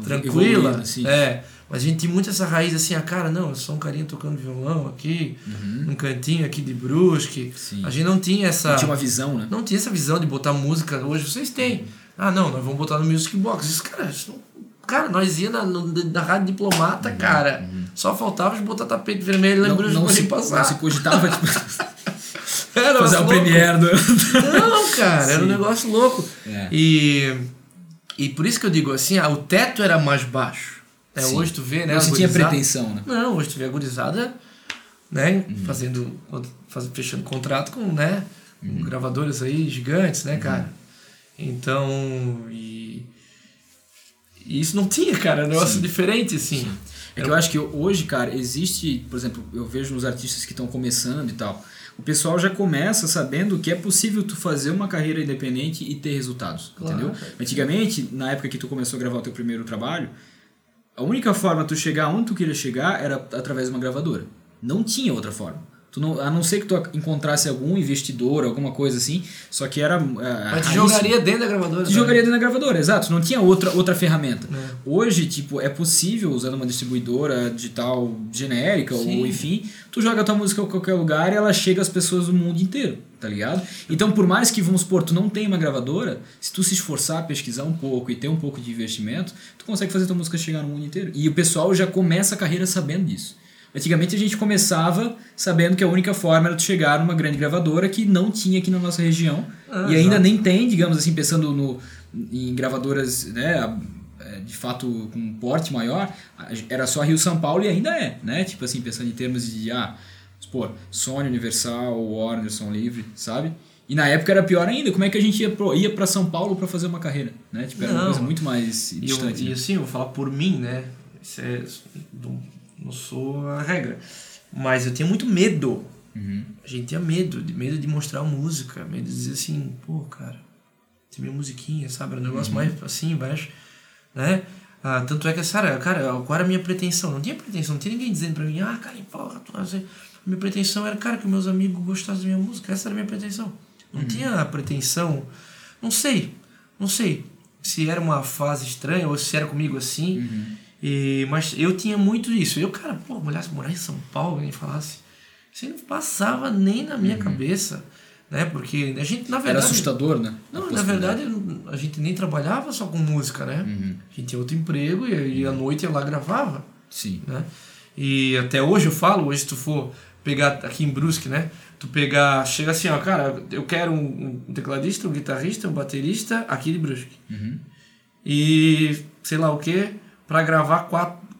Speaker 2: tranquila,
Speaker 1: Evoluído, assim.
Speaker 2: é, mas a gente tinha muito essa raiz assim, a cara, não, eu sou um carinha tocando violão aqui, num cantinho aqui de Brusque.
Speaker 1: Sim.
Speaker 2: A gente não tinha essa
Speaker 1: Tinha uma visão, né?
Speaker 2: não tinha essa visão de botar música. Hoje vocês têm. Ah, não, nós vamos botar no Music Box. Isso, cara, isso não- cara, nós ia na, na Rádio Diplomata, cara. Só faltava de botar tapete vermelho
Speaker 1: Não,
Speaker 2: lembrando
Speaker 1: não,
Speaker 2: de
Speaker 1: se,
Speaker 2: passar.
Speaker 1: não se cogitava tipo,
Speaker 2: Era
Speaker 1: fazer o premiere do...
Speaker 2: Não, cara, era um
Speaker 1: Sim.
Speaker 2: negócio louco.
Speaker 1: É.
Speaker 2: E, e por isso que eu digo assim, ah, o teto era mais baixo. É,
Speaker 1: Sim.
Speaker 2: hoje tu vê, né?
Speaker 1: Não
Speaker 2: a
Speaker 1: tinha pretensão, né?
Speaker 2: Não, hoje tu vê a gurizada, né?
Speaker 1: Uhum.
Speaker 2: Fazendo, faz, fechando contrato com, né?
Speaker 1: Uhum.
Speaker 2: Gravadores aí gigantes, né, cara? Então, e, e isso não tinha, cara. É um negócio diferente, assim.
Speaker 1: É que eu acho que hoje, cara, existe, por exemplo, eu vejo nos artistas que estão começando e tal, o pessoal já começa sabendo que é possível tu fazer uma carreira independente e ter resultados,
Speaker 2: Claro.
Speaker 1: entendeu? Antigamente, na época que tu começou a gravar o teu primeiro trabalho, a única forma de tu chegar onde tu queria chegar era através de uma gravadora. Não tinha outra forma. Tu não, a não ser que tu encontrasse algum investidor, alguma coisa assim, só que era... ah,
Speaker 2: Mas te jogaria dentro da gravadora.
Speaker 1: Tu
Speaker 2: né?
Speaker 1: jogaria dentro da gravadora, exato. Não tinha outra, outra ferramenta.
Speaker 2: É.
Speaker 1: Hoje, tipo, é possível, usando uma distribuidora digital genérica,
Speaker 2: Sim.
Speaker 1: ou enfim, tu joga a tua música em qualquer lugar e ela chega às pessoas do mundo inteiro, tá ligado? Então, por mais que, vamos supor, tu não tenha uma gravadora, se tu se esforçar, pesquisar um pouco e ter um pouco de investimento, tu consegue fazer tua música chegar no mundo inteiro. E o pessoal já começa a carreira sabendo disso. Antigamente a gente começava sabendo que a única forma era tu chegar numa grande gravadora que não tinha aqui na nossa região.
Speaker 2: Ah,
Speaker 1: e ainda
Speaker 2: exato.
Speaker 1: nem tem, digamos assim, pensando no, em gravadoras né, é, de fato com um porte maior, era só Rio São Paulo e ainda é, né? Tipo assim, pensando em termos de, ah, supor, Sony, Universal, Warner, Som Livre, sabe? E na época era pior ainda, como é que a gente ia, pro, ia para São Paulo para fazer uma carreira, né? Tipo, era uma
Speaker 2: Não.
Speaker 1: coisa muito mais
Speaker 2: E, eu,
Speaker 1: distante.
Speaker 2: e
Speaker 1: né?
Speaker 2: assim, eu vou falar por mim, né? Isso é, não sou a regra. Mas eu tinha muito medo.
Speaker 1: Uhum.
Speaker 2: A gente tinha medo, medo de mostrar música, medo de dizer assim, pô, cara, tem minha musiquinha, sabe? Era um negócio mais assim, baixo, né? Ah, tanto é que, cara, cara, qual era a minha pretensão? Não tinha pretensão, não tinha ninguém dizendo pra mim, ah, cara, porra, tu não sei. Minha pretensão era, cara, que meus amigos gostassem da minha música, essa era a minha pretensão. Não tinha a pretensão, não sei, não sei se era uma fase estranha ou se era comigo assim, e, mas eu tinha muito isso. Eu, cara, pô, mulher morar em São Paulo, alguém falasse, isso não passava nem na minha cabeça, né? Porque a gente, na
Speaker 1: Era
Speaker 2: verdade.
Speaker 1: assustador, né?
Speaker 2: Não, na verdade, a gente nem trabalhava só com música, né? A gente tinha outro emprego e, e à noite ia lá gravava,
Speaker 1: Sim.
Speaker 2: né? E até hoje eu falo, hoje se tu for pegar aqui em Brusque, né? Tu pegar, chega assim, ó, cara, eu quero um, um tecladista, um guitarrista, um baterista aqui de Brusque.
Speaker 1: Uhum.
Speaker 2: E sei lá o que, pra gravar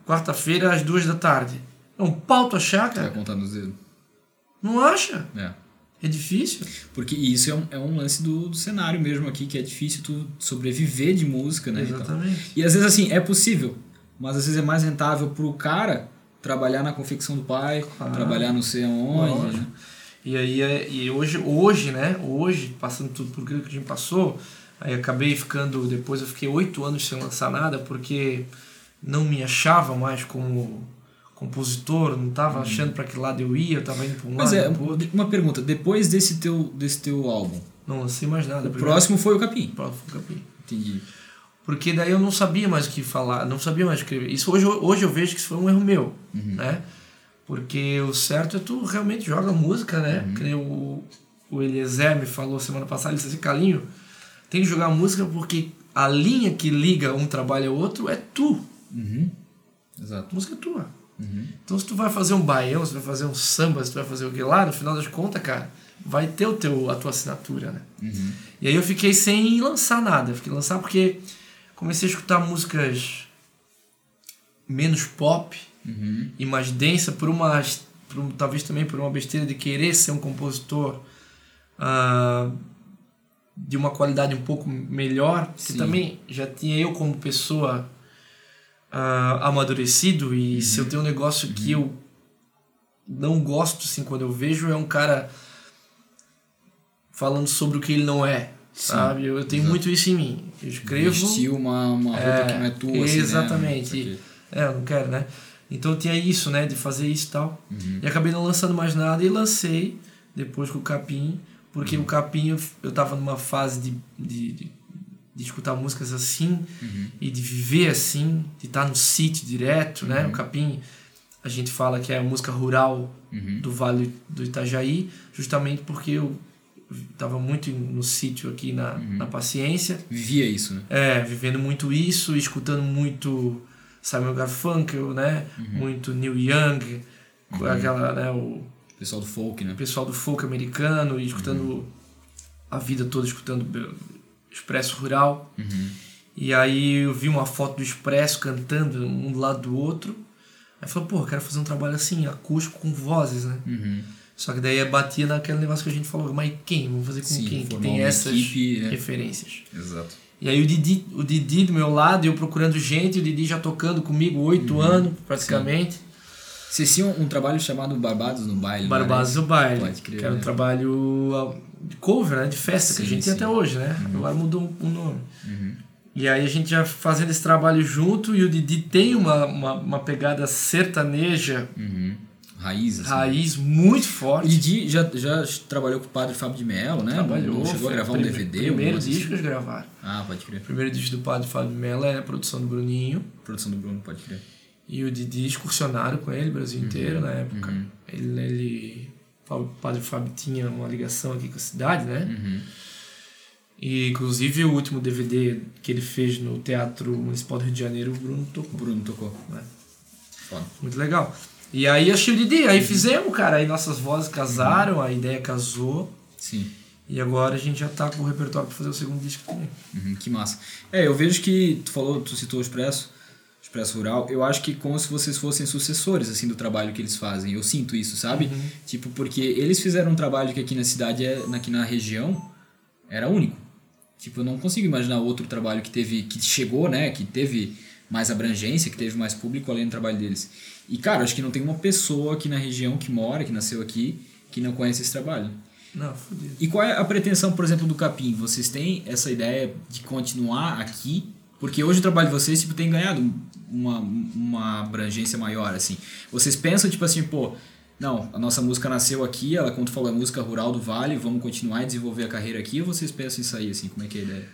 Speaker 2: quarta-feira às duas da tarde. É um pau tu achar,
Speaker 1: vai
Speaker 2: cara?
Speaker 1: contar nos dedos.
Speaker 2: Não acha?
Speaker 1: É.
Speaker 2: É difícil.
Speaker 1: Porque isso é um, é um lance do, do cenário mesmo aqui, que é difícil tu sobreviver de música, né? e.
Speaker 2: Exatamente.
Speaker 1: E às vezes assim, é possível, mas às vezes é mais rentável pro cara trabalhar na confecção do pai,
Speaker 2: Claro.
Speaker 1: trabalhar não sei aonde, né?
Speaker 2: E aí, é- e hoje, hoje, né? Hoje, passando tudo por aquilo que a gente passou, aí acabei ficando. Depois eu fiquei oito anos sem lançar nada porque não me achava mais como compositor, não tava achando para que lado eu ia, eu tava indo para um
Speaker 1: Uhum. Mas
Speaker 2: lado
Speaker 1: é,
Speaker 2: pro outro.
Speaker 1: uma pergunta, depois desse teu, desse teu álbum,
Speaker 2: Não lancei mais nada.
Speaker 1: o
Speaker 2: primeiro-
Speaker 1: próximo foi o Capim.
Speaker 2: próximo foi o Capim.
Speaker 1: Entendi.
Speaker 2: Porque daí eu não sabia mais o que falar, não sabia mais escrever. Isso hoje, hoje eu vejo que isso foi um erro meu, né? Porque o certo é tu realmente joga música, né? Que nem o, o Eliezer me falou semana passada, ele disse assim, Calinho, tem que jogar música porque a linha que liga um trabalho ao outro é tu.
Speaker 1: Uhum. Exato.
Speaker 2: Música é tua.
Speaker 1: Uhum.
Speaker 2: Então se tu vai fazer um baião, se tu vai fazer um samba, se tu vai fazer o que lá, no final das contas, cara, vai ter o teu, a tua assinatura, né?
Speaker 1: Uhum.
Speaker 2: E aí eu fiquei sem lançar nada. Eu Fiquei lançar porque comecei a escutar músicas menos pop
Speaker 1: Uhum.
Speaker 2: e mais densa por uma por talvez também por uma besteira de querer ser um compositor ah, de uma qualidade um pouco melhor que também já tinha eu como pessoa ah, amadurecido e se eu tenho um negócio que eu não gosto assim quando eu vejo é um cara falando sobre o que ele não é sabe eu, eu tenho
Speaker 1: exato.
Speaker 2: muito isso em mim eu escrevo
Speaker 1: Vestir uma, uma roupa
Speaker 2: É,
Speaker 1: que não é tua, assim, né?
Speaker 2: exatamente.
Speaker 1: Isso aqui.
Speaker 2: é, eu não quero, né? Então tinha isso, né, de fazer isso e tal. E acabei não lançando mais nada e lancei depois com o Capim, porque o Capim eu, eu tava numa fase de, de, de, de escutar músicas assim e de viver assim, de estar no sítio direto, né? O Capim, a gente fala que é a música rural do Vale do Itajaí, justamente porque eu tava muito no sítio aqui na, na Paciência.
Speaker 1: Vivia isso, né?
Speaker 2: É, vivendo muito isso, escutando muito Simon Garfunkel, né? Muito Neil Young, com aquela, né, o
Speaker 1: Pessoal do folk, né?
Speaker 2: pessoal do folk americano e escutando a vida toda escutando Expresso Rural. E aí eu vi uma foto do Expresso cantando um do lado do outro. Aí falei, pô, eu quero fazer um trabalho assim, acústico com vozes, né?
Speaker 1: Uhum.
Speaker 2: Só que daí batia naquele negócio que a gente falou, mas quem? Vamos fazer com
Speaker 1: Sim,
Speaker 2: quem? Que tem essas
Speaker 1: equipe, né?
Speaker 2: referências.
Speaker 1: Exato.
Speaker 2: E aí o Didi, o Didi do meu lado, eu procurando gente, o Didi já tocando comigo oito
Speaker 1: Uhum.
Speaker 2: anos, praticamente.
Speaker 1: Vocês tinham um trabalho chamado Barbados no Baile, não
Speaker 2: Barbados do Baile,
Speaker 1: Pode crer,
Speaker 2: que era um
Speaker 1: né?
Speaker 2: trabalho ah, de cover, né? De festa, que a
Speaker 1: Sim,
Speaker 2: gente tem
Speaker 1: sim. Uhum.
Speaker 2: até hoje, né? Agora mudou o nome. E aí a gente já fazendo esse trabalho junto e o Didi tem uma, uma, uma pegada sertaneja,
Speaker 1: Uhum. Raiz, assim.
Speaker 2: raiz muito
Speaker 1: O
Speaker 2: forte.
Speaker 1: Didi já, já trabalhou com o padre Fábio de Mello, né?
Speaker 2: Trabalhou,
Speaker 1: Chegou a
Speaker 2: foi
Speaker 1: gravar um DVD.
Speaker 2: Primeiro disco que
Speaker 1: assim?
Speaker 2: eles gravaram.
Speaker 1: Ah, pode crer.
Speaker 2: O primeiro disco do Padre Fábio Mello é a produção do Bruninho.
Speaker 1: Produção do Bruno, pode crer.
Speaker 2: E o Didi excursionaram com ele, o Brasil
Speaker 1: Uhum.
Speaker 2: inteiro na época. Ele, ele, o Padre Fábio tinha uma ligação aqui com a cidade, né?
Speaker 1: Uhum.
Speaker 2: E inclusive o último DVD que ele fez no Teatro Municipal do Rio de Janeiro, o Bruno tocou.
Speaker 1: Bruno tocou.
Speaker 2: né?
Speaker 1: Foda.
Speaker 2: Muito legal. E aí achei o Didi, aí fizemos, cara, aí nossas vozes casaram, a ideia casou.
Speaker 1: Sim.
Speaker 2: E agora a gente já tá com o repertório pra fazer o segundo disco também.
Speaker 1: Uhum, que massa. É, eu vejo que tu falou, tu citou o Expresso, Expresso Rural, eu acho que como se vocês fossem sucessores, assim, do trabalho que eles fazem. Eu sinto isso, sabe? Tipo, porque eles fizeram um trabalho que aqui na cidade, é, aqui na região, era único. Tipo, eu não consigo imaginar outro trabalho que teve, que chegou, né, que teve mais abrangência, que teve mais público além do trabalho deles. E, cara, acho que não tem uma pessoa aqui na região que mora, que nasceu aqui, que não conhece esse trabalho.
Speaker 2: Não, fodido.
Speaker 1: E qual é a pretensão, por exemplo, do Capim? Vocês têm essa ideia de continuar aqui? Porque hoje o trabalho de vocês tipo, tem ganhado uma, uma abrangência maior, assim. Vocês pensam, tipo assim, pô, não, a nossa música nasceu aqui, ela, como tu falou, é música rural do Vale, vamos continuar e desenvolver a carreira aqui, ou vocês pensam em sair, assim? Como é que é a ideia?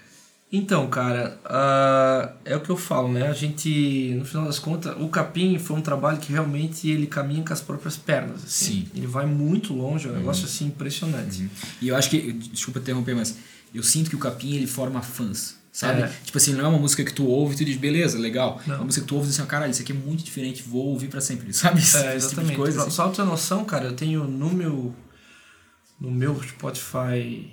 Speaker 2: Então, cara, ah, é o que eu falo, né? A gente, no final das contas, o Capim foi um trabalho que realmente ele caminha com as próprias pernas. Assim.
Speaker 1: Sim.
Speaker 2: Ele vai muito longe, é um negócio assim impressionante.
Speaker 1: E eu acho que, desculpa interromper, mas eu sinto que o Capim, ele forma fãs. Sabe?
Speaker 2: É.
Speaker 1: Tipo assim, não é uma música que tu ouve e tu diz, beleza, legal.
Speaker 2: Não.
Speaker 1: É uma música que tu ouve e diz assim, caralho, isso aqui é muito diferente, vou ouvir pra sempre, sabe? Esse,
Speaker 2: É,
Speaker 1: esse tipo de
Speaker 2: exatamente.
Speaker 1: coisa. Assim.
Speaker 2: Só pra ter noção, cara, eu tenho no meu no meu Spotify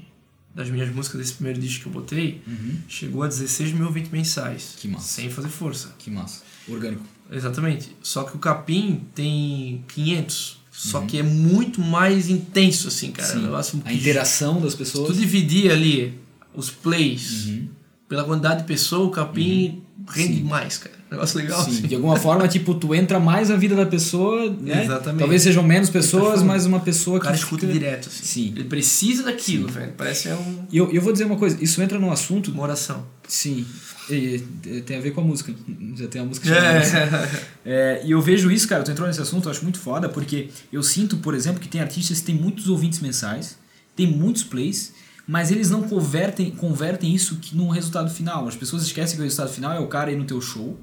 Speaker 2: das minhas músicas desse primeiro disco que eu botei,
Speaker 1: Uhum.
Speaker 2: chegou a 16 mil ouvintes mensais.
Speaker 1: Que massa.
Speaker 2: Sem fazer força.
Speaker 1: Que massa. Orgânico.
Speaker 2: Exatamente. Só que o Capim tem 500. Só
Speaker 1: Uhum.
Speaker 2: que é muito mais intenso, assim, cara. É um
Speaker 1: Sim. A interação das
Speaker 2: Se
Speaker 1: pessoas.
Speaker 2: tu dividir ali os plays
Speaker 1: Uhum.
Speaker 2: Pela quantidade de pessoas, o Capim rende mais, cara. Negócio legal,
Speaker 1: Sim,
Speaker 2: assim.
Speaker 1: de alguma forma, tipo, tu entra mais na vida da pessoa, né?
Speaker 2: Exatamente.
Speaker 1: Talvez sejam menos pessoas,
Speaker 2: profundo.
Speaker 1: mas uma pessoa
Speaker 2: O cara
Speaker 1: que
Speaker 2: escuta
Speaker 1: fica...
Speaker 2: direto, assim.
Speaker 1: Sim.
Speaker 2: Ele precisa daquilo, velho. Parece é um-
Speaker 1: E eu, eu vou dizer uma coisa, isso entra num assunto,
Speaker 2: uma oração.
Speaker 1: sim, e- tem a ver com a música, já tem a música chamada assim. É, e eu vejo isso, cara, tu entrou nesse assunto, eu acho muito foda, porque eu sinto, por exemplo, que tem artistas que têm muitos ouvintes mensais, tem muitos plays, mas eles não convertem, convertem isso num resultado final. As pessoas esquecem que o resultado final é o cara ir no teu show,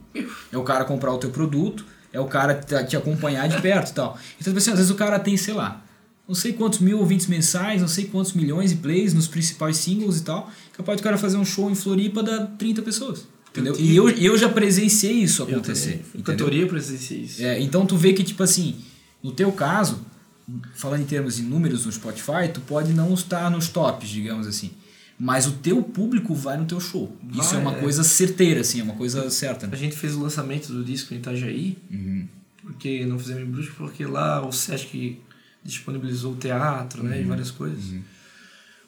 Speaker 1: é o cara comprar o teu produto, é o cara te acompanhar de perto e tal. Então, assim, às vezes o cara tem, sei lá, não sei quantos mil ouvintes mensais, não sei quantos milhões de plays nos principais singles e tal. Capaz do cara fazer um show em Floripa dá 30 pessoas. Entendeu? E eu, eu já presenciei isso
Speaker 2: Eu
Speaker 1: acontecer.
Speaker 2: também.
Speaker 1: entendeu?
Speaker 2: Cantoria presenciei isso.
Speaker 1: É, então tu vê que, tipo assim, no teu caso, falando em termos de números no Spotify, tu pode não estar nos tops, digamos assim. Mas o teu público vai no teu show. Isso
Speaker 2: Vai,
Speaker 1: é uma
Speaker 2: é.
Speaker 1: coisa certeira, assim, é uma coisa certa.
Speaker 2: A
Speaker 1: Né?
Speaker 2: gente fez o lançamento do disco em Itajaí,
Speaker 1: Uhum.
Speaker 2: porque não fizemos em Brusque, porque lá o Sesc disponibilizou o teatro, né, e várias coisas.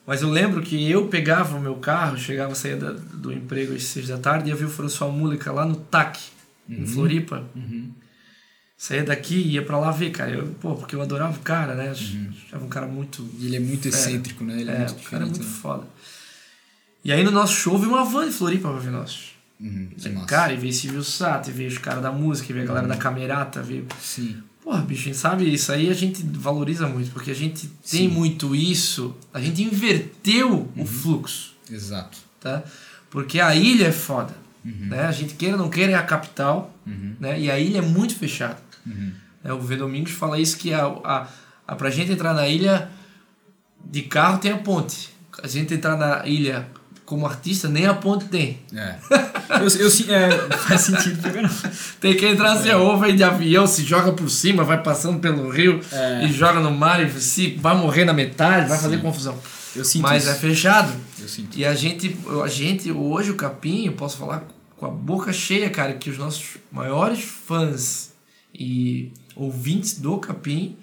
Speaker 2: Mas eu lembro que eu pegava o meu carro, chegava, saía da- do emprego às seis da tarde, ia ver o François Múlica lá no TAC, em Floripa.
Speaker 1: Uhum.
Speaker 2: Saía daqui e ia pra lá ver, cara. Eu, pô, porque eu adorava o cara, né? Achava um cara muito
Speaker 1: Ele é muito
Speaker 2: É.
Speaker 1: excêntrico, né? Ele é,
Speaker 2: É,
Speaker 1: muito
Speaker 2: o cara é muito
Speaker 1: né?
Speaker 2: foda. E aí no nosso show veio uma van de Floripa pra ver nós.
Speaker 1: Uhum, que massa.
Speaker 2: Cara, e veio Silvio Sato, e veio os caras da música, e veio a galera da camerata, veio.
Speaker 1: Sim.
Speaker 2: Porra, bicho, a gente sabe isso aí a gente valoriza muito, porque a gente tem muito isso, a gente inverteu o fluxo,
Speaker 1: Exato.
Speaker 2: tá? Porque a ilha é foda,
Speaker 1: Uhum.
Speaker 2: né? A gente queira ou não queira é a capital, né? E a ilha é muito fechada.
Speaker 1: Uhum.
Speaker 2: né? O V Domingos fala isso que a, a, a, pra gente entrar na ilha de carro tem a ponte. A gente entrar na ilha como artista, nem a ponte tem.
Speaker 1: É. eu, eu, sim- é, faz sentido pra caramba.
Speaker 2: Tem que entrar assim, ou vem de avião, se joga por cima, vai passando pelo rio
Speaker 1: É.
Speaker 2: e joga no mar e se vai morrer na metade, vai fazer confusão.
Speaker 1: Eu sinto
Speaker 2: Mas
Speaker 1: isso.
Speaker 2: é fechado.
Speaker 1: Eu sinto.
Speaker 2: E a gente, a gente, hoje o Capim, eu posso falar com a boca cheia, cara, que os nossos maiores fãs e ouvintes do Capim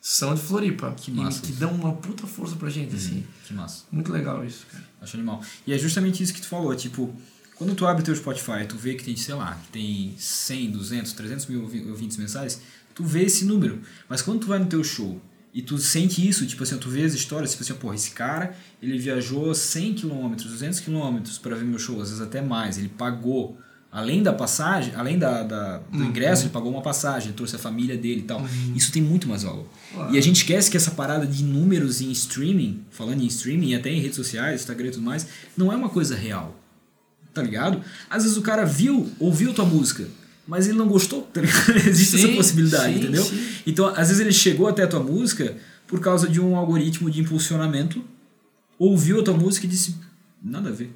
Speaker 2: são de Floripa.
Speaker 1: Que massa
Speaker 2: que dão uma puta força pra gente, assim.
Speaker 1: Que massa.
Speaker 2: Muito legal isso, cara.
Speaker 1: Acho animal. E é justamente isso que tu falou, tipo, quando tu abre teu Spotify, tu vê que tem, sei lá, que tem 100, 200, 300 mil ouvi- ouvintes mensais, tu vê esse número. Mas quando tu vai no teu show e tu sente isso, tipo assim, tu vê as histórias, tipo assim, porra, esse cara, ele viajou 100 km, 200 km para ver meu show, às vezes até mais, ele pagou Além da passagem, além da, da- do ingresso, ele pagou uma passagem, trouxe a família dele e tal. Isso tem muito mais valor. E a gente esquece que essa parada de números em streaming, falando em streaming e até em redes sociais, Instagram e tudo mais, não é uma coisa real. Tá ligado? Às vezes o cara viu, ouviu tua música, mas ele não gostou, tá ligado? Existe
Speaker 2: Sim,
Speaker 1: essa possibilidade,
Speaker 2: sim,
Speaker 1: entendeu?
Speaker 2: sim.
Speaker 1: Então, às vezes ele chegou até a tua música por causa de um algoritmo de impulsionamento, ouviu a tua música e disse, nada a ver.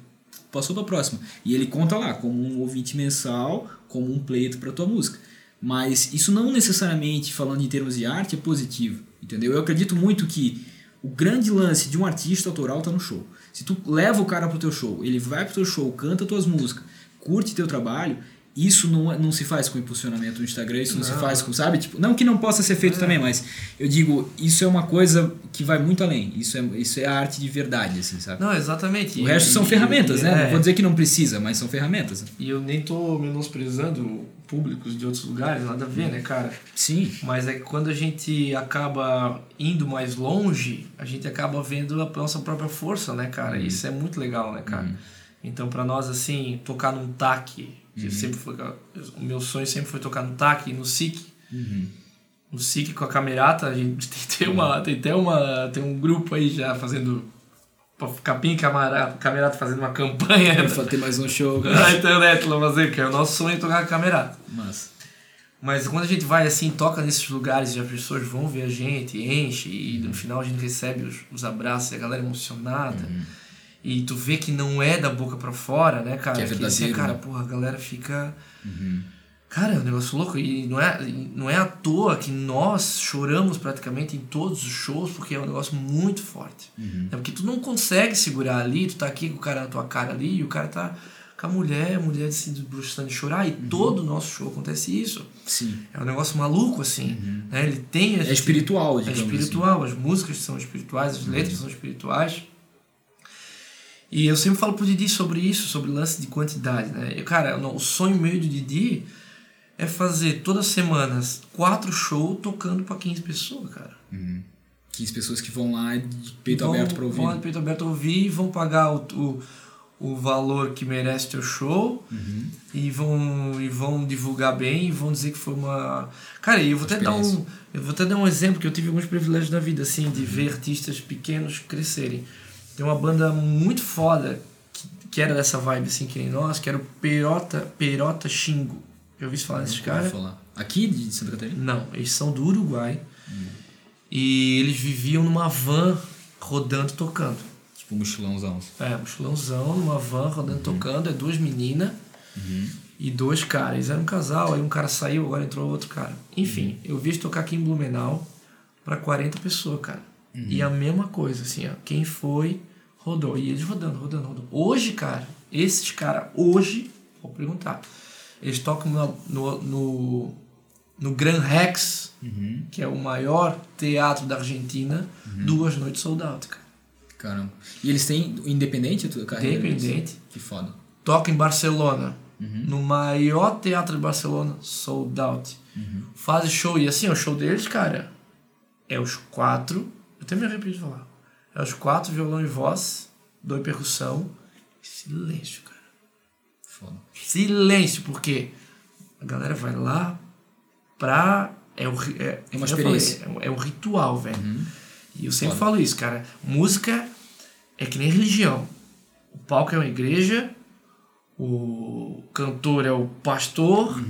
Speaker 1: Passou pra próxima. E ele conta lá como um ouvinte mensal, como um pleito pra tua música. Mas isso não necessariamente, falando em termos de arte, é positivo. Entendeu? Eu acredito muito que o grande lance de um artista autoral tá no show. Se tu leva o cara pro teu show, ele vai pro teu show, canta tuas músicas, curte teu trabalho, isso não, é- não se faz com impulsionamento no Instagram, isso não, se
Speaker 2: Não.
Speaker 1: faz com, sabe? Tipo, não que não possa ser feito também, mas eu digo, isso é uma coisa que vai muito além. Isso é, isso é a arte de verdade, assim, sabe?
Speaker 2: Não, exatamente.
Speaker 1: O resto
Speaker 2: E-
Speaker 1: são
Speaker 2: e-
Speaker 1: ferramentas,
Speaker 2: e-
Speaker 1: né?
Speaker 2: é.
Speaker 1: Não vou dizer que não precisa, mas são ferramentas.
Speaker 2: E eu nem tô menosprezando públicos de outros lugares, nada a ver, né, cara?
Speaker 1: Sim.
Speaker 2: Mas é que quando a gente acaba indo mais longe, a gente acaba vendo a nossa própria força, né, cara? Isso é muito legal, né, cara? Então, pra nós, assim, tocar num TAC, que sempre foi. O meu sonho sempre foi tocar no TAC e no SIC. No SIC com a camerata, a gente tem, tem, uma, tem até uma. Tem um grupo aí já fazendo. Capim e camarata, camerata fazendo uma campanha
Speaker 1: Pra ter mais um show.
Speaker 2: na internet lá fazer, que é o nosso sonho tocar com a camerata.
Speaker 1: Mas.
Speaker 2: Mas quando a gente vai assim, toca nesses lugares e as pessoas vão ver a gente, enche, e
Speaker 1: Uhum.
Speaker 2: no final a gente recebe os, os abraços e a galera emocionada.
Speaker 1: Uhum.
Speaker 2: E tu vê que não é da boca pra fora, né, cara?
Speaker 1: Que é verdadeiro,
Speaker 2: cara,
Speaker 1: né?
Speaker 2: porra, a galera fica. Cara, é um negócio louco. E não é, não é à toa que nós choramos praticamente em todos os shows, porque é um negócio muito forte. É porque tu não consegue segurar ali, tu tá aqui com o cara na tua cara ali, e o cara tá com a mulher, a mulher se debruçando de chorar, e todo o nosso show acontece isso.
Speaker 1: Sim.
Speaker 2: É um negócio maluco, assim. Né? Ele tem.
Speaker 1: É espiritual,
Speaker 2: É
Speaker 1: digamos assim.
Speaker 2: espiritual, as músicas são espirituais, as letras são espirituais. E eu sempre falo pro Didi sobre isso, sobre o lance de quantidade, né? Eu, cara, não, o sonho meio do Didi é fazer todas as semanas quatro shows tocando pra 15 pessoas, cara.
Speaker 1: 15 pessoas que vão lá de peito
Speaker 2: Vão-
Speaker 1: aberto pra ouvir.
Speaker 2: Vão de peito aberto pra ouvir e vão pagar o, o, o valor que merece teu show
Speaker 1: Uhum.
Speaker 2: e, vão, e vão divulgar bem e vão dizer que foi uma. Cara, e eu vou até dar um. Eu vou até dar um exemplo que eu tive alguns privilégios na vida, assim,
Speaker 1: Uhum.
Speaker 2: de ver artistas pequenos crescerem. Tem uma banda muito foda que, que era dessa vibe, assim, que nem nós, que era o Perota, Perota Xingo. Já ouviu falar desses caras?
Speaker 1: ouvi falar. Aqui de Santa Catarina?
Speaker 2: Não, eles são do Uruguai. E eles viviam numa van rodando tocando.
Speaker 1: Tipo um mochilãozão.
Speaker 2: É, mochilãozão, numa van rodando tocando, é duas meninas e dois caras. Eles eram um casal, aí um cara saiu, agora entrou outro cara. Enfim, eu vi eles tocar aqui em Blumenau pra 40 pessoas, cara. E a mesma coisa, assim, ó. Quem foi, rodou. E eles rodando, rodando, rodando. Hoje, cara, esses caras, hoje, vou perguntar, eles tocam no, no, no, no Gran Rex, que é o maior teatro da Argentina, duas noites sold out, cara.
Speaker 1: Caramba. E eles têm independente a carreira?
Speaker 2: Independente.
Speaker 1: Que foda.
Speaker 2: toca em Barcelona, no maior teatro de Barcelona, sold out. Faz show, e assim, o show deles, cara, é os quatro, até me arrepio de falar, é os quatro violão e voz, dois percussão, silêncio, cara.
Speaker 1: Foda.
Speaker 2: Silêncio, porque a galera vai lá pra. É, o, é,
Speaker 1: É uma
Speaker 2: como eu falei,
Speaker 1: experiência.
Speaker 2: é um- é um ritual, velho. E eu sempre
Speaker 1: Foda.
Speaker 2: falo isso, cara. Música é que nem religião. O palco é uma igreja, o cantor é o pastor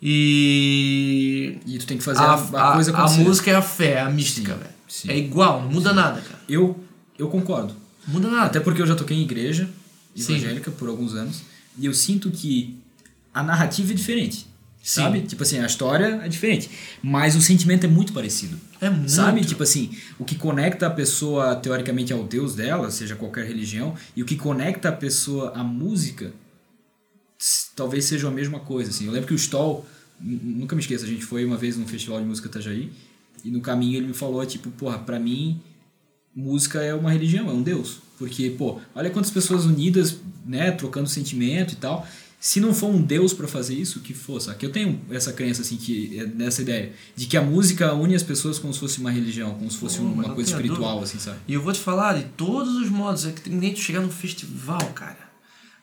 Speaker 2: e.
Speaker 1: E tu tem que fazer a, a, coisa
Speaker 2: a
Speaker 1: acontecer.
Speaker 2: música é a fé, a mística, velho.
Speaker 1: Sim.
Speaker 2: É igual, não muda nada, cara.
Speaker 1: Eu, eu concordo.
Speaker 2: Muda nada.
Speaker 1: Até porque eu já toquei em igreja
Speaker 2: Sim.
Speaker 1: evangélica por alguns anos. E eu sinto que a narrativa é diferente.
Speaker 2: Sim.
Speaker 1: Sabe? Tipo assim, a história é diferente. Mas o sentimento é muito parecido.
Speaker 2: É muito.
Speaker 1: Sabe? Tipo assim, o que conecta a pessoa teoricamente ao Deus dela, seja qualquer religião, e o que conecta a pessoa à música, talvez seja a mesma coisa. Assim. Eu lembro que o Stoll, nunca me esqueço, a gente foi uma vez num festival de música Itajaí, e no caminho ele me falou, tipo, porra, pra mim, música é uma religião, é um Deus. Porque, pô, olha quantas pessoas unidas, né, trocando sentimento e tal. Se não for um Deus pra fazer isso, que for, sabe? Que eu tenho essa crença, assim, que é nessa ideia, de que a música une as pessoas como se fosse uma religião, como se fosse uma coisa espiritual,
Speaker 2: dúvida.
Speaker 1: assim, sabe?
Speaker 2: E eu vou te falar de todos os modos. É que tem tu chegar num festival, cara.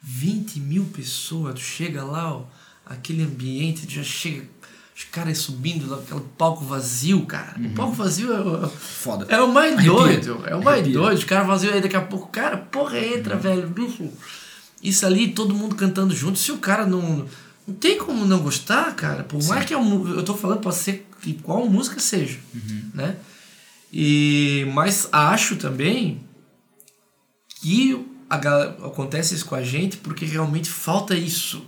Speaker 2: 20 mil pessoas, tu chega lá, ó, aquele ambiente, tu já chega. Os caras subindo lá, aquele palco vazio, cara. O palco vazio é, o-
Speaker 1: Foda.
Speaker 2: é o mais
Speaker 1: Arrepia.
Speaker 2: doido. É o mais
Speaker 1: Arrepia.
Speaker 2: doido. Os caras vazios aí daqui a pouco, cara, porra, entra, velho, bicho. Isso ali, todo mundo cantando junto. Se o cara não. Não tem como não gostar, cara. Por mais que eu, eu tô falando, pode ser que qual música seja, né? E, mas acho também que a, acontece isso com a gente porque realmente falta isso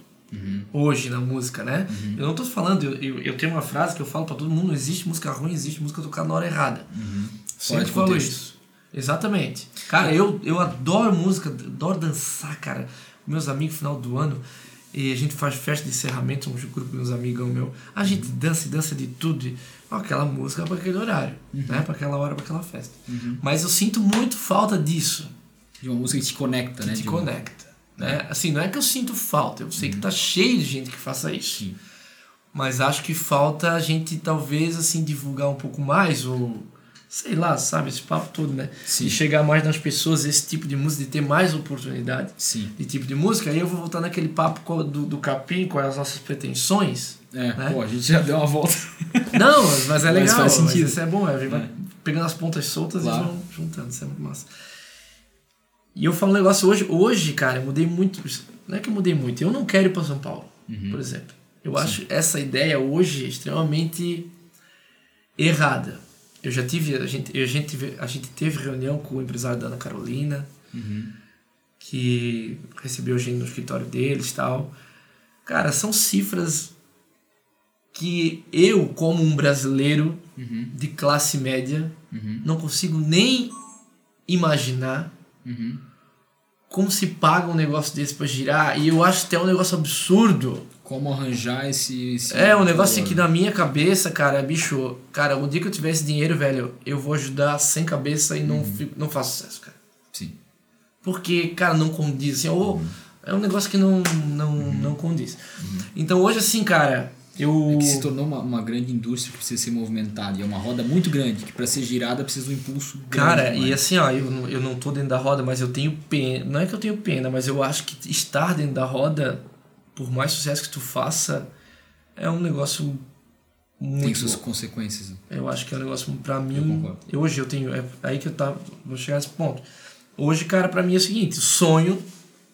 Speaker 2: hoje na música, né? Eu não tô falando, eu, eu, eu tenho uma frase que eu falo pra todo mundo: não existe música ruim, existe música tocada na hora errada.
Speaker 1: Fora
Speaker 2: Sempre falo
Speaker 1: contexto.
Speaker 2: isso. Exatamente. Cara, eu, eu adoro música, adoro dançar, cara. Meus amigos, final do ano, e a gente faz festa de encerramento, um grupo de uns amigos meu. A gente dança e dança de tudo. E, ó, aquela música para aquele horário, né? Para aquela hora, para aquela festa. Mas eu sinto muito falta disso
Speaker 1: De uma música que te conecta, né?
Speaker 2: que te
Speaker 1: de uma-
Speaker 2: conecta. Né? Assim, não é que eu sinto falta, eu sei que tá cheio de gente que faça isso.
Speaker 1: Sim.
Speaker 2: Mas acho que falta a gente talvez assim divulgar um pouco mais ou sei lá, sabe, esse papo todo, né?
Speaker 1: Sim.
Speaker 2: De chegar mais nas pessoas esse tipo de música, de ter mais oportunidade
Speaker 1: Sim.
Speaker 2: de tipo de música. Aí eu vou voltar naquele papo do, do capim, quais as nossas pretensões.
Speaker 1: É,
Speaker 2: Né?
Speaker 1: pô, a gente já deu uma volta.
Speaker 2: Não, mas é
Speaker 1: Mas
Speaker 2: legal,
Speaker 1: faz
Speaker 2: mas
Speaker 1: sentido.
Speaker 2: isso é bom, a gente vai
Speaker 1: É.
Speaker 2: pegando as pontas soltas
Speaker 1: Claro.
Speaker 2: e juntando, isso é muito massa. E eu falo um negócio hoje, hoje, cara, eu mudei muito. Não é que eu mudei muito, eu não quero ir para São Paulo,
Speaker 1: Uhum.
Speaker 2: por exemplo. Eu acho essa ideia hoje extremamente errada. Eu já tive, a gente, a gente, teve- a gente teve reunião com o empresário da Ana Carolina,
Speaker 1: Uhum.
Speaker 2: que recebeu a gente no escritório deles e tal. Cara, são cifras que eu, como um brasileiro
Speaker 1: Uhum.
Speaker 2: de classe média,
Speaker 1: Uhum.
Speaker 2: não consigo nem imaginar
Speaker 1: Uhum.
Speaker 2: como se paga um negócio desse pra girar. E eu acho até um negócio absurdo.
Speaker 1: Como arranjar esse. esse
Speaker 2: É, um negócio
Speaker 1: valor.
Speaker 2: que na minha cabeça, cara, bicho, cara, o dia que eu tiver esse dinheiro, velho, eu vou ajudar sem cabeça e não, fico, não faço sucesso, cara.
Speaker 1: Sim.
Speaker 2: Porque, cara, não condiz, assim, ou é um negócio que não, não, não condiz. Então hoje, assim, cara, eu.
Speaker 1: É que se tornou uma, uma grande indústria que precisa ser movimentada. E é uma roda muito grande, que para ser girada precisa de um impulso grande.
Speaker 2: Cara, e assim, ó, eu, não- eu não tô dentro da roda, mas eu tenho pena. Não é que eu tenho pena, mas eu acho que estar dentro da roda, por mais sucesso que tu faça, é um negócio
Speaker 1: tem
Speaker 2: muito.
Speaker 1: suas
Speaker 2: louco.
Speaker 1: consequências.
Speaker 2: Eu acho que é um negócio
Speaker 1: Eu
Speaker 2: mim.
Speaker 1: concordo.
Speaker 2: hoje eu tenho. É aí que eu tava. Vou chegar nesse ponto. Hoje, cara, pra mim é o seguinte: sonho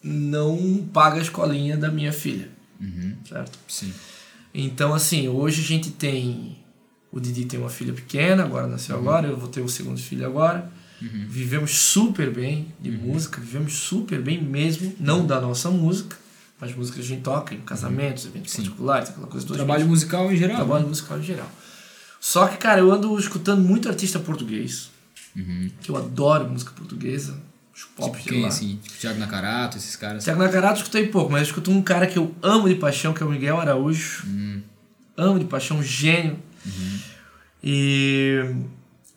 Speaker 2: não paga a escolinha da minha filha.
Speaker 1: Uhum.
Speaker 2: Certo?
Speaker 1: Sim.
Speaker 2: Então, assim, hoje a gente tem. O Didi tem uma filha pequena, agora nasceu
Speaker 1: Uhum.
Speaker 2: agora, eu vou ter o segundo filho agora. Vivemos super bem de
Speaker 1: Uhum.
Speaker 2: música, vivemos super bem mesmo, não da nossa música, mas música que a gente toca em casamentos, eventos
Speaker 1: Sim.
Speaker 2: particulares, aquela coisa toda.
Speaker 1: Trabalho musical em geral.
Speaker 2: trabalho musical em geral. Só que, cara, eu ando escutando muito artista português,
Speaker 1: Uhum.
Speaker 2: que eu adoro música portuguesa, os pop
Speaker 1: Tipo quem,
Speaker 2: lá.
Speaker 1: assim? Tipo Thiago Nakarato, esses caras.
Speaker 2: Tiago Nakarato eu escutei pouco, mas eu escuto um cara que eu amo de paixão, que é o Miguel Araújo.
Speaker 1: Hum.
Speaker 2: Amo de paixão, um gênio. E,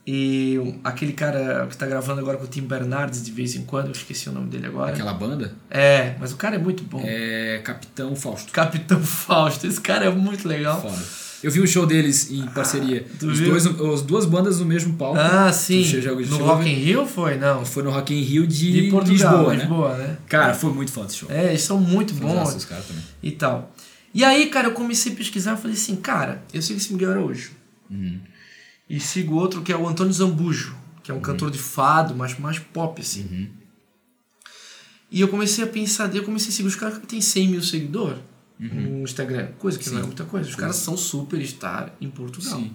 Speaker 2: e aquele cara que tá gravando agora com o Tim Bernardes de vez em quando, eu esqueci o nome dele agora.
Speaker 1: Aquela banda
Speaker 2: É, mas o cara é muito bom.
Speaker 1: é Capitão Fausto.
Speaker 2: Capitão Fausto, esse cara é muito legal.
Speaker 1: Foda. Eu vi um show deles em parceria.
Speaker 2: tu
Speaker 1: Os
Speaker 2: viu?
Speaker 1: dois, as duas bandas no mesmo palco.
Speaker 2: Ah, sim. No
Speaker 1: a
Speaker 2: Rock in Rio foi? Não.
Speaker 1: Foi no Rock in Rio de,
Speaker 2: De Portugal,
Speaker 1: Lisboa, né?
Speaker 2: Lisboa, né?
Speaker 1: Cara, foi muito foda esse show.
Speaker 2: É, eles são muito
Speaker 1: Fãzaço
Speaker 2: bons
Speaker 1: os caras também.
Speaker 2: e tal. E aí, cara, eu comecei a pesquisar e falei assim, cara, eu sigo esse Miguel Araújo. E sigo outro que é o Antônio Zambujo, que é um cantor de fado, mas mais pop, assim. E eu comecei a pensar, eu comecei a seguir os caras que tem 100 mil seguidores no Instagram. Coisa que não é muita coisa. Os caras são superstar em Portugal.
Speaker 1: Sim.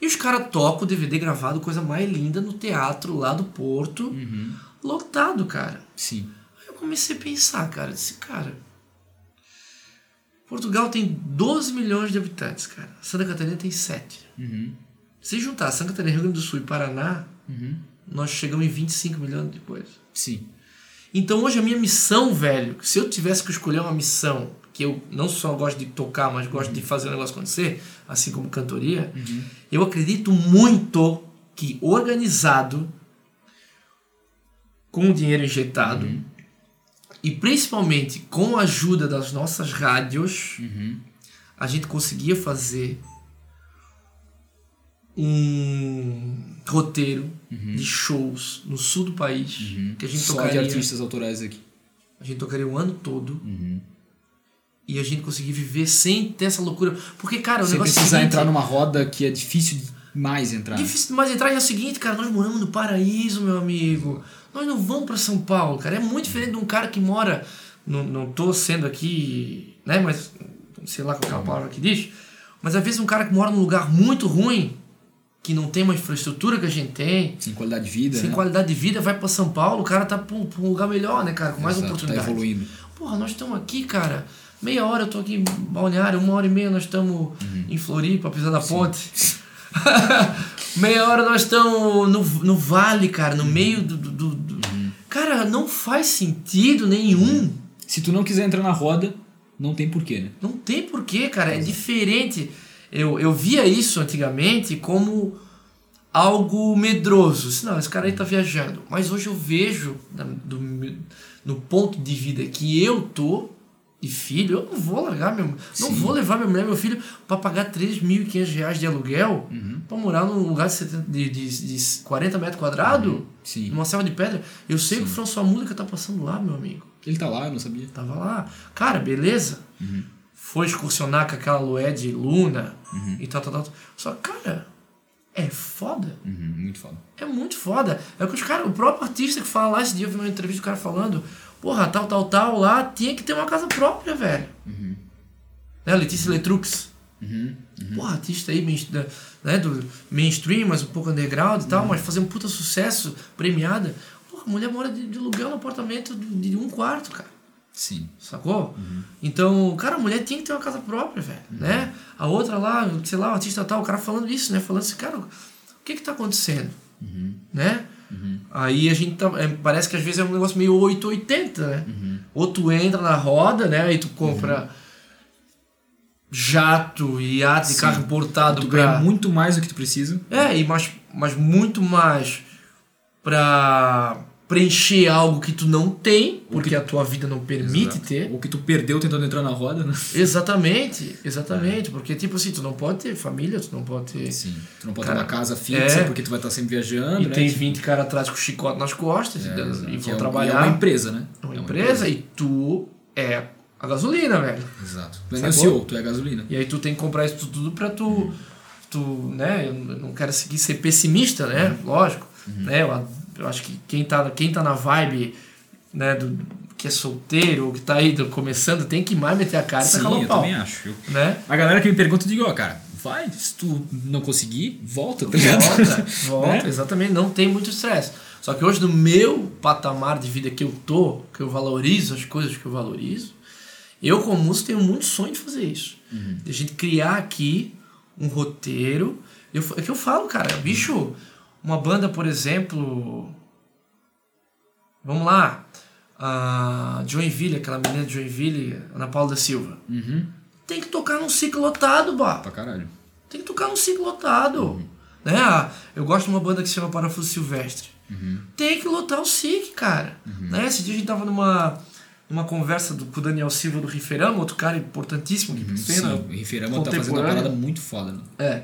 Speaker 2: E os caras tocam o DVD gravado, coisa mais linda, no teatro lá do Porto,
Speaker 1: Uhum.
Speaker 2: lotado, cara.
Speaker 1: Sim.
Speaker 2: Aí eu comecei a pensar, cara, disse, cara, Portugal tem 12 milhões de habitantes, cara. Santa Catarina tem 7.
Speaker 1: Uhum.
Speaker 2: Se juntar Santa Catarina, Rio Grande do Sul e Paraná, nós chegamos em 25 milhões depois.
Speaker 1: Sim.
Speaker 2: Então hoje a minha missão, velho, se eu tivesse que escolher uma missão que eu não só gosto de tocar, mas gosto de fazer o negócio acontecer, assim como cantoria, eu acredito muito que organizado, com o dinheiro injetado, e principalmente com a ajuda das nossas rádios, a gente conseguia fazer um roteiro de shows no sul do país que a gente
Speaker 1: Só de
Speaker 2: tocaria.
Speaker 1: artistas autorais aqui.
Speaker 2: a gente tocaria o ano todo e a gente conseguir viver sem ter essa loucura porque cara o
Speaker 1: Sem
Speaker 2: negócio é o
Speaker 1: precisar
Speaker 2: seguinte,
Speaker 1: entrar numa roda que é difícil demais entrar.
Speaker 2: Difícil demais entrar e é o seguinte, cara, nós moramos no paraíso, meu amigo. Nós não vamos para São Paulo, cara. É muito diferente de um cara que mora. Não, não tô sendo aqui, né? Mas sei lá qual é a palavra que diz. Mas às vezes um cara que mora num lugar muito ruim, que não tem uma infraestrutura que a gente tem,
Speaker 1: Sem qualidade de vida,
Speaker 2: sem
Speaker 1: né?
Speaker 2: qualidade de vida, vai para São Paulo, o cara tá pra um, pra um lugar melhor, né, cara? Com mais
Speaker 1: Exato,
Speaker 2: oportunidade.
Speaker 1: Tá evoluindo.
Speaker 2: Porra, nós estamos aqui, cara. Meia hora eu tô aqui em Balneário, uma hora e meia nós estamos
Speaker 1: Uhum.
Speaker 2: em Floripa, pisando na ponte. meia hora nós estamos no, no vale, cara,
Speaker 1: Uhum.
Speaker 2: no meio do, do, do- do- Cara, não faz sentido nenhum.
Speaker 1: Se tu não quiser entrar na roda, não tem porquê, né?
Speaker 2: Não tem porquê, cara. É diferente. Eu, eu via isso antigamente como algo medroso. Assim, não, esse cara aí tá viajando. Mas hoje eu vejo, do no ponto de vida que eu tô, e filho, eu não vou largar meu. Não
Speaker 1: Sim.
Speaker 2: vou levar minha mulher e meu filho para pagar 3.500 reais de aluguel
Speaker 1: Uhum.
Speaker 2: para morar num lugar de, 70, de, de, de 40 metros quadrados,
Speaker 1: Sim.
Speaker 2: numa selva de pedra. Eu sei que o François Múlica tá passando lá, meu amigo.
Speaker 1: Ele tá lá, eu não sabia.
Speaker 2: Tava lá. Cara, beleza. Foi excursionar com aquela Lué de Luna e tal, tal, tal. Só cara, é foda.
Speaker 1: Uhum, muito foda.
Speaker 2: É muito foda. É o que os caras, o próprio artista que fala lá esse dia, eu vi uma entrevista do cara falando, porra, tal, tal, tal, lá tinha que ter uma casa própria, velho. Né, Letícia Letrux. Porra, artista aí, da- né, do mainstream, mas um pouco underground e tal, mas fazer um puta sucesso, premiada. Porra, a mulher mora de, de aluguel no apartamento de, de um quarto, cara.
Speaker 1: Sim.
Speaker 2: Sacou? Então, cara, a mulher tinha que ter uma casa própria, velho, né? A outra lá, sei lá, o artista tal, o cara falando isso, né? Falando assim, cara, o que que tá acontecendo? Né? Aí a gente tá, é, parece que às vezes é um negócio meio 880, né? Ou tu entra na roda, né? Aí tu compra jato e iate e
Speaker 1: Sim.
Speaker 2: carro importado
Speaker 1: Tu
Speaker 2: pra...
Speaker 1: muito mais do que tu precisa.
Speaker 2: É, e mas, mas muito mais pra preencher algo que tu não tem, porque a tua vida não permite
Speaker 1: Exato.
Speaker 2: ter.
Speaker 1: Ou que tu perdeu tentando entrar na roda, né?
Speaker 2: Exatamente, exatamente. Porque, tipo assim, tu não pode ter família, tu não pode ter.
Speaker 1: Sim. Tu não pode
Speaker 2: Cara,
Speaker 1: ter uma casa fixa,
Speaker 2: é.
Speaker 1: porque tu vai estar sempre viajando,
Speaker 2: E
Speaker 1: né?
Speaker 2: tem
Speaker 1: Tipo,
Speaker 2: 20 caras atrás com chicote nas costas
Speaker 1: é,
Speaker 2: e, e
Speaker 1: Que
Speaker 2: vão
Speaker 1: é um-
Speaker 2: trabalhar.
Speaker 1: É uma empresa, né?
Speaker 2: É uma empresa e tu é a gasolina, velho.
Speaker 1: Exato. Tu é nem o? CEO, tu é a gasolina.
Speaker 2: E aí tu tem que comprar isso tudo pra tu. Tu, né? Eu não quero seguir ser pessimista, né? Lógico. Né? Eu, eu acho que quem tá, quem tá na vibe, né, do, que é solteiro ou que tá aí do- começando, tem que mais meter a cara e
Speaker 1: Sim,
Speaker 2: tacar o
Speaker 1: eu também acho.
Speaker 2: Né?
Speaker 1: A galera que me pergunta, eu digo, ó, cara, vai, se tu não conseguir, volta, tá ligado?
Speaker 2: Volta, volta,
Speaker 1: Né?
Speaker 2: exatamente, não tem muito estresse. Só que hoje, no meu patamar de vida que eu tô, que eu valorizo as coisas que eu valorizo, eu, como músico, tenho muito sonho de fazer isso. De a gente criar aqui um roteiro. Eu, é que eu falo, cara, bicho, uma banda, por exemplo. Vamos lá. A Joinville, aquela menina de Joinville, Ana Paula da Silva.
Speaker 1: Uhum.
Speaker 2: Tem que tocar num ciclo lotado, bah.
Speaker 1: Pra caralho.
Speaker 2: Tem que tocar num ciclo lotado. Né? Ah, Eu gosto de uma banda que se chama Parafuso Silvestre. Tem que lotar o SIC, cara. Né? Esse dia a gente tava numa, numa conversa do, com o Daniel Silva do Riferama, outro cara importantíssimo que uhum, cena.
Speaker 1: Sim, o Riferama tá fazendo uma parada muito foda, né?
Speaker 2: É.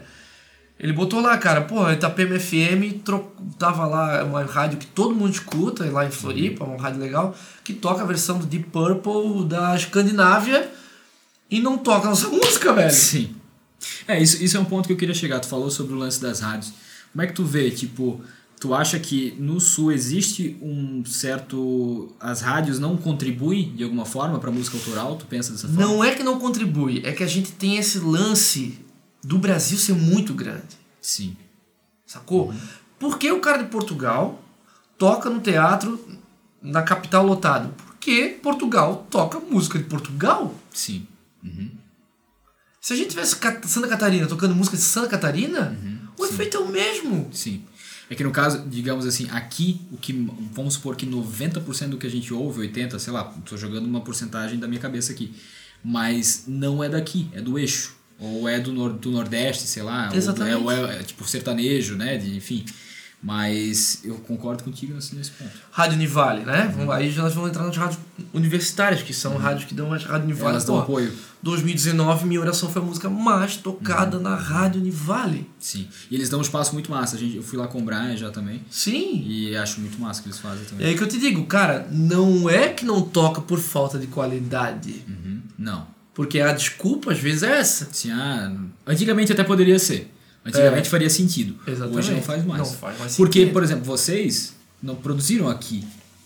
Speaker 2: Ele botou lá, cara, pô, Itapema FM tro... tava lá uma rádio que todo mundo escuta, lá em Floripa, uma rádio legal, que toca a versão do Deep Purple da Escandinávia e não toca nossa música, velho.
Speaker 1: Sim. É, isso, isso é um ponto que eu queria chegar. Tu falou sobre o lance das rádios. Como é que tu vê, tipo, tu acha que no Sul existe um certo. As rádios não contribuem de alguma forma para música autoral? Tu pensa dessa forma?
Speaker 2: Não é que não contribui, é que a gente tem esse lance do Brasil ser muito grande.
Speaker 1: Sim.
Speaker 2: Sacou? Uhum. Por que o cara de Portugal toca no teatro na capital lotado? Porque Portugal toca música de Portugal.
Speaker 1: Sim. Uhum.
Speaker 2: Se a gente tivesse Santa Catarina tocando música de Santa Catarina, uhum. o Sim. efeito é o mesmo.
Speaker 1: Sim. É que no caso, digamos assim, aqui, o que vamos supor que 90% do que a gente ouve, 80%, sei lá, estou jogando uma porcentagem da minha cabeça aqui, mas não é daqui, é do eixo. Ou é do, nor do Nordeste, sei lá.
Speaker 2: Exatamente.
Speaker 1: Ou é, é, tipo sertanejo, né? De, enfim. Mas eu concordo contigo nesse, nesse ponto.
Speaker 2: Rádio Nivale, né? Uhum. Aí nós vamos entrar nas rádios universitárias, que são uhum. rádios que dão mais rádio Nivale.
Speaker 1: Elas dão apoio.
Speaker 2: 2019, Minha Oração foi a música mais tocada uhum. na Rádio Nivale.
Speaker 1: Sim. E eles dão um espaço muito massa. A gente, eu fui lá com o Brian já também.
Speaker 2: Sim.
Speaker 1: E acho muito massa que eles fazem também.
Speaker 2: É aí que eu te digo, cara, não é que não toca por falta de qualidade.
Speaker 1: Uhum. Não.
Speaker 2: Porque a desculpa às vezes é essa.
Speaker 1: Sim, ah, antigamente até poderia ser. Antigamente é. faria sentido.
Speaker 2: Exatamente.
Speaker 1: Hoje não faz mais.
Speaker 2: Não faz mais
Speaker 1: Porque, sentido. por exemplo, vocês não produziram aqui.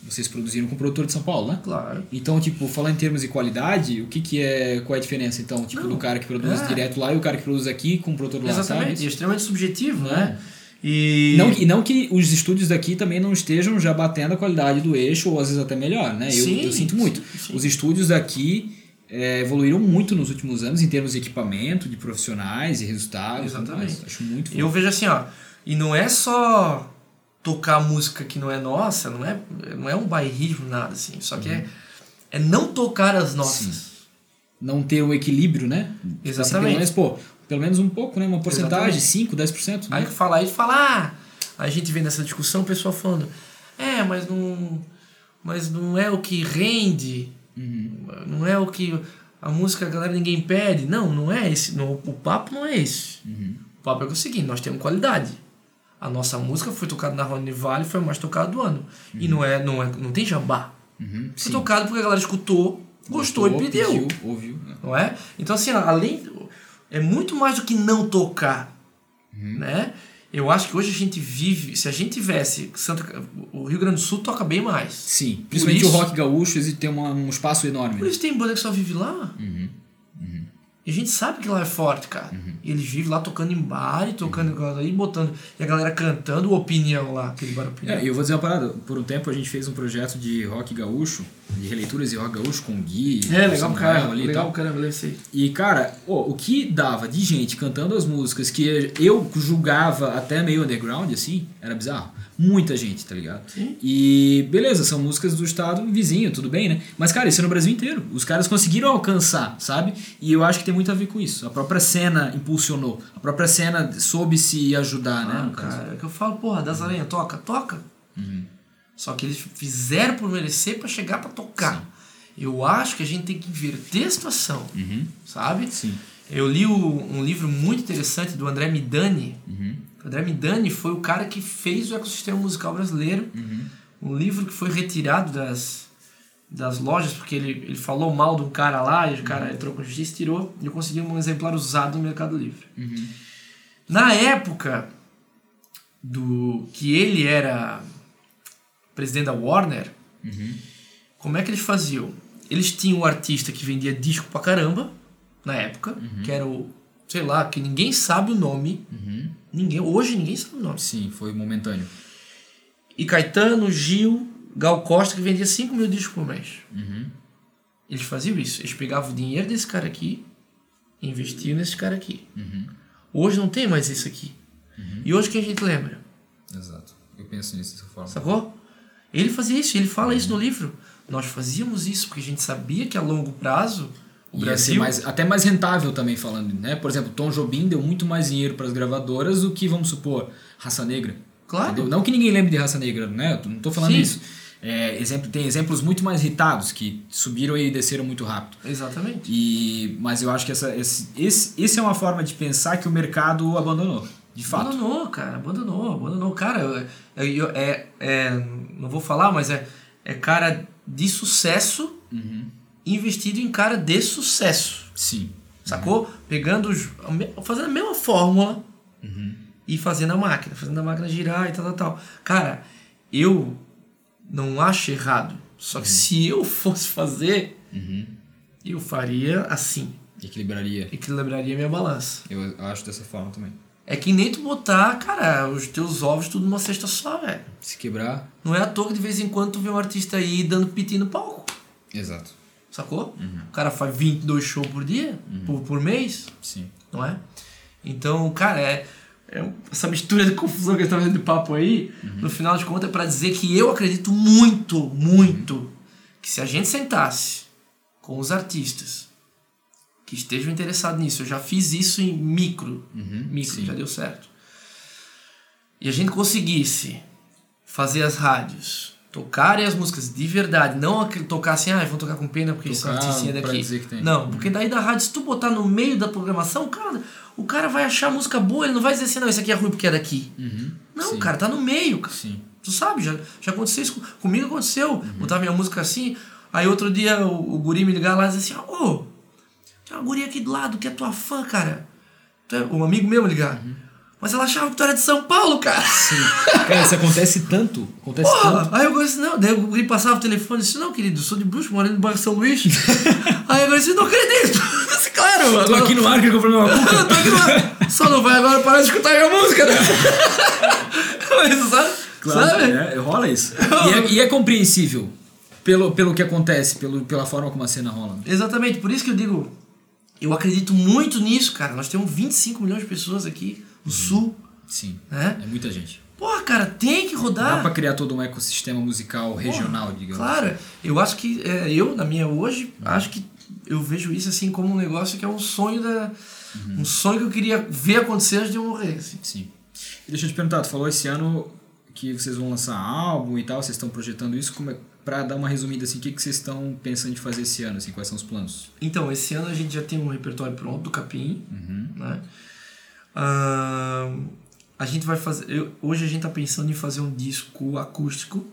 Speaker 1: Vocês produziram com o produtor de São Paulo, né?
Speaker 2: Claro.
Speaker 1: Então, tipo, falando em termos de qualidade, o que, que é. Qual é a diferença, então? Tipo, não. do cara que produz é. direto lá e o cara que produz aqui com o produtor lá,
Speaker 2: Exatamente.
Speaker 1: Sabe?
Speaker 2: E é extremamente subjetivo,
Speaker 1: é.
Speaker 2: né?
Speaker 1: E... Não, e não que os estúdios daqui também não estejam já batendo a qualidade do eixo, ou às vezes até melhor, né?
Speaker 2: Sim,
Speaker 1: eu, eu sinto muito.
Speaker 2: Sim, sim.
Speaker 1: Os estúdios daqui é, evoluíram muito nos últimos anos em termos de equipamento, de profissionais e resultados.
Speaker 2: Exatamente.
Speaker 1: Acho muito
Speaker 2: Eu vejo assim, ó, e não é só tocar música que não é nossa, não é, não é um bairrismo, nada assim. Só que é, uhum. é, é não tocar as nossas. Sim.
Speaker 1: Não ter o equilíbrio, né?
Speaker 2: Tipo assim, Exatamente.
Speaker 1: Assim, pelo, menos, pô, pelo menos um pouco, né? Uma porcentagem, Exatamente. 5, 10%. Né?
Speaker 2: Aí fala, aí fala, ah, a gente vê nessa discussão o pessoal falando, é, mas não, mas não é o que rende
Speaker 1: Uhum.
Speaker 2: Não é o que a música a galera ninguém pede. Não, não é esse. Não, o papo não é esse.
Speaker 1: Uhum.
Speaker 2: O papo é o seguinte: nós temos qualidade. A nossa música foi tocada na Rony Vale, foi mais tocada do ano. Uhum. E não é, não é, não tem jabá.
Speaker 1: Uhum.
Speaker 2: Foi tocado porque a galera escutou, gostou, gostou e pediu.
Speaker 1: Pediu, ouviu.
Speaker 2: Né? Não é? Então assim, além é muito mais do que não tocar,
Speaker 1: uhum.
Speaker 2: né? Eu acho que hoje a gente vive, se a gente tivesse Santa, o Rio Grande do Sul toca bem mais.
Speaker 1: Sim, principalmente isso, o rock gaúcho existe tem uma, um espaço enorme.
Speaker 2: Por isso tem banda que só vive lá.
Speaker 1: Uhum. Uhum.
Speaker 2: E a gente sabe que lá é forte, cara.
Speaker 1: Uhum.
Speaker 2: E eles vivem lá tocando em bar e tocando uhum. aí, botando. E a galera cantando opinião lá, aquele bar opinião.
Speaker 1: É, eu vou dizer uma parada. Por um tempo a gente fez um projeto de rock gaúcho, de releituras de rock gaúcho com Gui.
Speaker 2: É, legal cara.
Speaker 1: Ali
Speaker 2: legal
Speaker 1: tal.
Speaker 2: caramba, eu sei.
Speaker 1: E, cara, oh, o que dava de gente cantando as músicas que eu julgava até meio underground, assim, era bizarro muita gente, tá ligado?
Speaker 2: Sim.
Speaker 1: E beleza, são músicas do estado vizinho, tudo bem, né? Mas, cara, isso é no Brasil inteiro. Os caras conseguiram alcançar, sabe? E eu acho que tem muito a ver com isso. A própria cena impulsionou. A própria cena soube se ajudar,
Speaker 2: né?
Speaker 1: Ah,
Speaker 2: cara, é que eu falo, porra, das aranhas, toca, toca.
Speaker 1: Uhum.
Speaker 2: Só que eles fizeram por merecer para chegar para tocar. Sim. Eu acho que a gente tem que inverter a situação,
Speaker 1: uhum.
Speaker 2: sabe?
Speaker 1: Sim.
Speaker 2: Eu li o, um livro muito interessante do André Midani,
Speaker 1: uhum.
Speaker 2: André Midani foi o cara que fez o ecossistema musical brasileiro.
Speaker 1: Uhum.
Speaker 2: Um livro que foi retirado das, das lojas, porque ele, ele falou mal de um cara lá, e o cara uhum. entrou com justiça e tirou. E eu consegui um exemplar usado no Mercado Livre.
Speaker 1: Uhum.
Speaker 2: Na época do que ele era presidente da Warner,
Speaker 1: uhum.
Speaker 2: como é que eles faziam? Eles tinham um artista que vendia disco pra caramba, na época,
Speaker 1: uhum.
Speaker 2: que era o, sei lá, que ninguém sabe o nome.
Speaker 1: Uhum.
Speaker 2: Ninguém, hoje ninguém sabe o nome.
Speaker 1: Sim, foi momentâneo.
Speaker 2: E Caetano, Gil, Gal Costa, que vendia 5 mil discos por mês.
Speaker 1: Uhum.
Speaker 2: Eles faziam isso. Eles pegavam o dinheiro desse cara aqui e investiam nesse cara aqui.
Speaker 1: Uhum.
Speaker 2: Hoje não tem mais isso aqui.
Speaker 1: Uhum.
Speaker 2: E hoje que a gente lembra?
Speaker 1: Exato. Eu penso nisso dessa forma.
Speaker 2: Sacou? Ele fazia isso, ele fala isso no livro. Nós fazíamos isso porque a gente sabia que a longo prazo o
Speaker 1: Ia Brasil... ser mais, até mais rentável também falando, né? Por exemplo, Tom Jobim deu muito mais dinheiro para as gravadoras do que, vamos supor, Raça Negra.
Speaker 2: Claro.
Speaker 1: Entendeu? Não que ninguém lembre de Raça Negra, né? Não estou falando
Speaker 2: Sim.
Speaker 1: isso. É, exemplo, tem exemplos muito mais irritados que subiram e desceram muito rápido.
Speaker 2: Exatamente.
Speaker 1: E, mas eu acho que essa, esse, esse, esse é uma forma de pensar que o mercado abandonou, de fato.
Speaker 2: Abandonou, cara, abandonou, abandonou. Cara, eu, eu- é, é, não vou falar, mas é, é cara de sucesso
Speaker 1: Uhum.
Speaker 2: investido em cara de sucesso.
Speaker 1: Sim.
Speaker 2: Sacou? Pegando, a me- fazendo a mesma fórmula e fazendo a máquina, fazendo a máquina girar e tal, tal, tal. Cara, eu não acho errado. Só que se eu fosse fazer, eu faria assim.
Speaker 1: Equilibraria.
Speaker 2: Equilibraria minha balança.
Speaker 1: Eu acho dessa forma também.
Speaker 2: É que nem tu botar, cara, os teus ovos tudo numa cesta só, velho.
Speaker 1: Se quebrar.
Speaker 2: Não é à toa que de vez em quando tu vê um artista aí dando piti no palco.
Speaker 1: Exato.
Speaker 2: Sacou? O cara faz 22 shows por dia, por, por mês,
Speaker 1: Sim.
Speaker 2: não é? Então, cara, é, é essa mistura de confusão que a gente tá vendo de papo aí, no final de contas, é pra dizer que eu acredito muito, muito, que se a gente sentasse com os artistas que estejam interessados nisso, eu já fiz isso em micro, micro,
Speaker 1: sim.
Speaker 2: já deu certo. E a gente conseguisse fazer as rádios tocarem as músicas de verdade, não tocar assim, ah, vão tocar com pena porque
Speaker 1: Tocar
Speaker 2: artistinha
Speaker 1: pra
Speaker 2: daqui.
Speaker 1: dizer que tem.
Speaker 2: Não, porque daí da rádio, se tu botar no meio da programação, cara, o cara vai achar a música boa, ele não vai dizer assim, não, esse aqui é ruim porque é daqui. Não,
Speaker 1: Sim.
Speaker 2: cara, tá no meio, cara.
Speaker 1: Sim.
Speaker 2: Tu sabe, já, já aconteceu isso com- comigo, aconteceu.
Speaker 1: Uhum.
Speaker 2: Botar minha música assim, aí outro dia o, o guri me ligar lá e dizer assim, ô, tem uma guria aqui do lado que é tua fã, cara. É, um amigo meu me ligar.
Speaker 1: Uhum.
Speaker 2: Mas ela achava que tu era de São Paulo, cara.
Speaker 1: Cara, isso acontece tanto. Acontece
Speaker 2: Porra!
Speaker 1: tanto.
Speaker 2: Aí eu disse, não, daí o guri passava o telefone e disse, não, querido, eu sou de Bruxo, moro no bairro São Luís. aí eu disse, não acredito. Eu disse, claro,
Speaker 1: Tô
Speaker 2: agora-
Speaker 1: aqui no ar que comprei uma
Speaker 2: Eu tô aqui no ar. Só não vai agora parar de escutar minha música, né? Mas, sabe?
Speaker 1: Claro,
Speaker 2: sabe?
Speaker 1: é, rola isso. E é, e é compreensível pelo, pelo que acontece, pelo, pela forma como a cena rola.
Speaker 2: Exatamente, por isso que eu digo, eu acredito muito nisso, cara. Nós temos 25 milhões de pessoas aqui no sul,
Speaker 1: Sim.
Speaker 2: né?
Speaker 1: É muita gente.
Speaker 2: Porra, cara, tem que
Speaker 1: Dá
Speaker 2: rodar.
Speaker 1: pra criar todo um ecossistema musical regional, digamos.
Speaker 2: Claro, eu acho que é, eu, na minha hoje, acho que eu vejo isso assim como um negócio que é um sonho da. Um sonho que eu queria ver acontecer antes de eu morrer. Assim.
Speaker 1: Sim. E deixa eu te perguntar, tu falou esse ano que vocês vão lançar álbum e tal, vocês estão projetando isso, como é, pra dar uma resumida assim, o que, que vocês estão pensando em fazer esse ano, assim, quais são os planos?
Speaker 2: Então, esse ano a gente já tem um repertório pronto do Capim,
Speaker 1: Uhum.
Speaker 2: né? Ahn, a gente vai fazer. eu- hoje a gente tá pensando em fazer um disco acústico.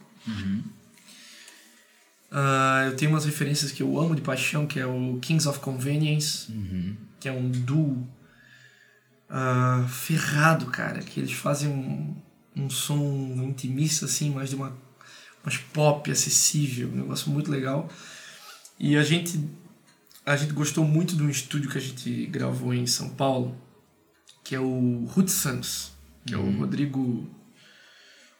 Speaker 2: Ah, eu tenho umas referências que eu amo de paixão, que é o Kings of Convenience, que é um duo ah, ferrado, cara, que eles fazem um, um som intimista, assim, mais de uma mais pop, acessível, um negócio muito legal. E a gente a gente gostou muito de um estúdio que a gente gravou em São Paulo, que é o Root Sons, que é o Rodrigo.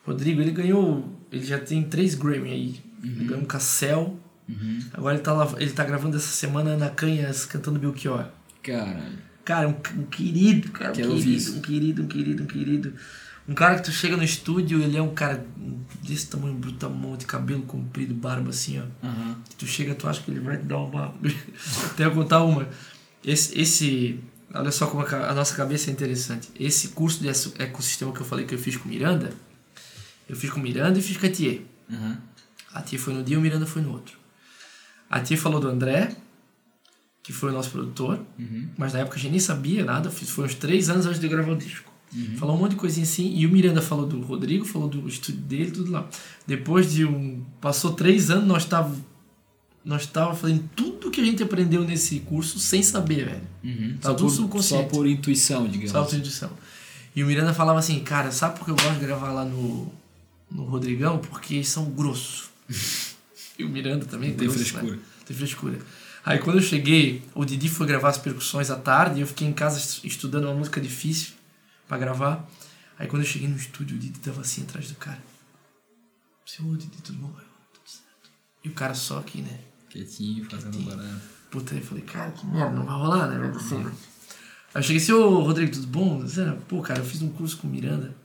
Speaker 2: Rodrigo, ele ganhou. Ele já tem três Grammy aí. Ele ganhou um Cassel. Agora ele tá, lá, ele tá gravando essa semana na Canhas cantando Belchior.
Speaker 1: Caralho.
Speaker 2: Cara, um, um querido, cara, um
Speaker 1: Quero ouvir isso.
Speaker 2: querido, um querido, um querido, um querido. Um cara que tu chega no estúdio, ele é um cara desse tamanho, brutamonte, cabelo comprido, barba assim, ó.
Speaker 1: Aham.
Speaker 2: Tu chega, tu acha que ele vai te dar uma. Até eu contar uma. Esse, esse. Olha só como a nossa cabeça é interessante. Esse curso de eco- ecossistema que eu falei que eu fiz com Miranda, eu fiz com Miranda e fiz com a Tia.
Speaker 1: Aham.
Speaker 2: A Tia foi no dia e o Miranda foi no outro. A Tia falou do André, que foi o nosso produtor, mas na época a gente nem sabia nada, foi uns três anos antes de gravar o disco. Falou um monte de coisinha assim, e o Miranda falou do Rodrigo, falou do estúdio dele, tudo lá. Depois de um. Passou três anos, nós estávamos nós tava fazendo tudo que a gente aprendeu nesse curso sem saber, velho.
Speaker 1: Uhum.
Speaker 2: Tá
Speaker 1: Só,
Speaker 2: tudo
Speaker 1: por,
Speaker 2: subconsciente.
Speaker 1: só por intuição, digamos.
Speaker 2: Só autoindução. E o Miranda falava assim, cara, sabe por que eu gosto de gravar lá no, no Rodrigão? Porque eles são grossos. e o Miranda também
Speaker 1: Tem
Speaker 2: grosso,
Speaker 1: frescura.
Speaker 2: Né? Tem frescura. Aí quando eu cheguei, o Didi foi gravar as percussões à tarde e eu fiquei em casa est- estudando uma música difícil pra gravar. Aí quando eu cheguei no estúdio, o Didi tava assim atrás do cara. Seu ô, Didi, tudo bom? Eu, Tudo certo. E o cara só aqui, né?
Speaker 1: Quietinho, fazendo barulho.
Speaker 2: Puta, aí eu falei, cara, que merda, não vai rolar, né? velho? Assim. Aí eu cheguei assim, ô Rodrigo, tudo bom? "Ah, Pô, cara, eu fiz um curso com o Miranda.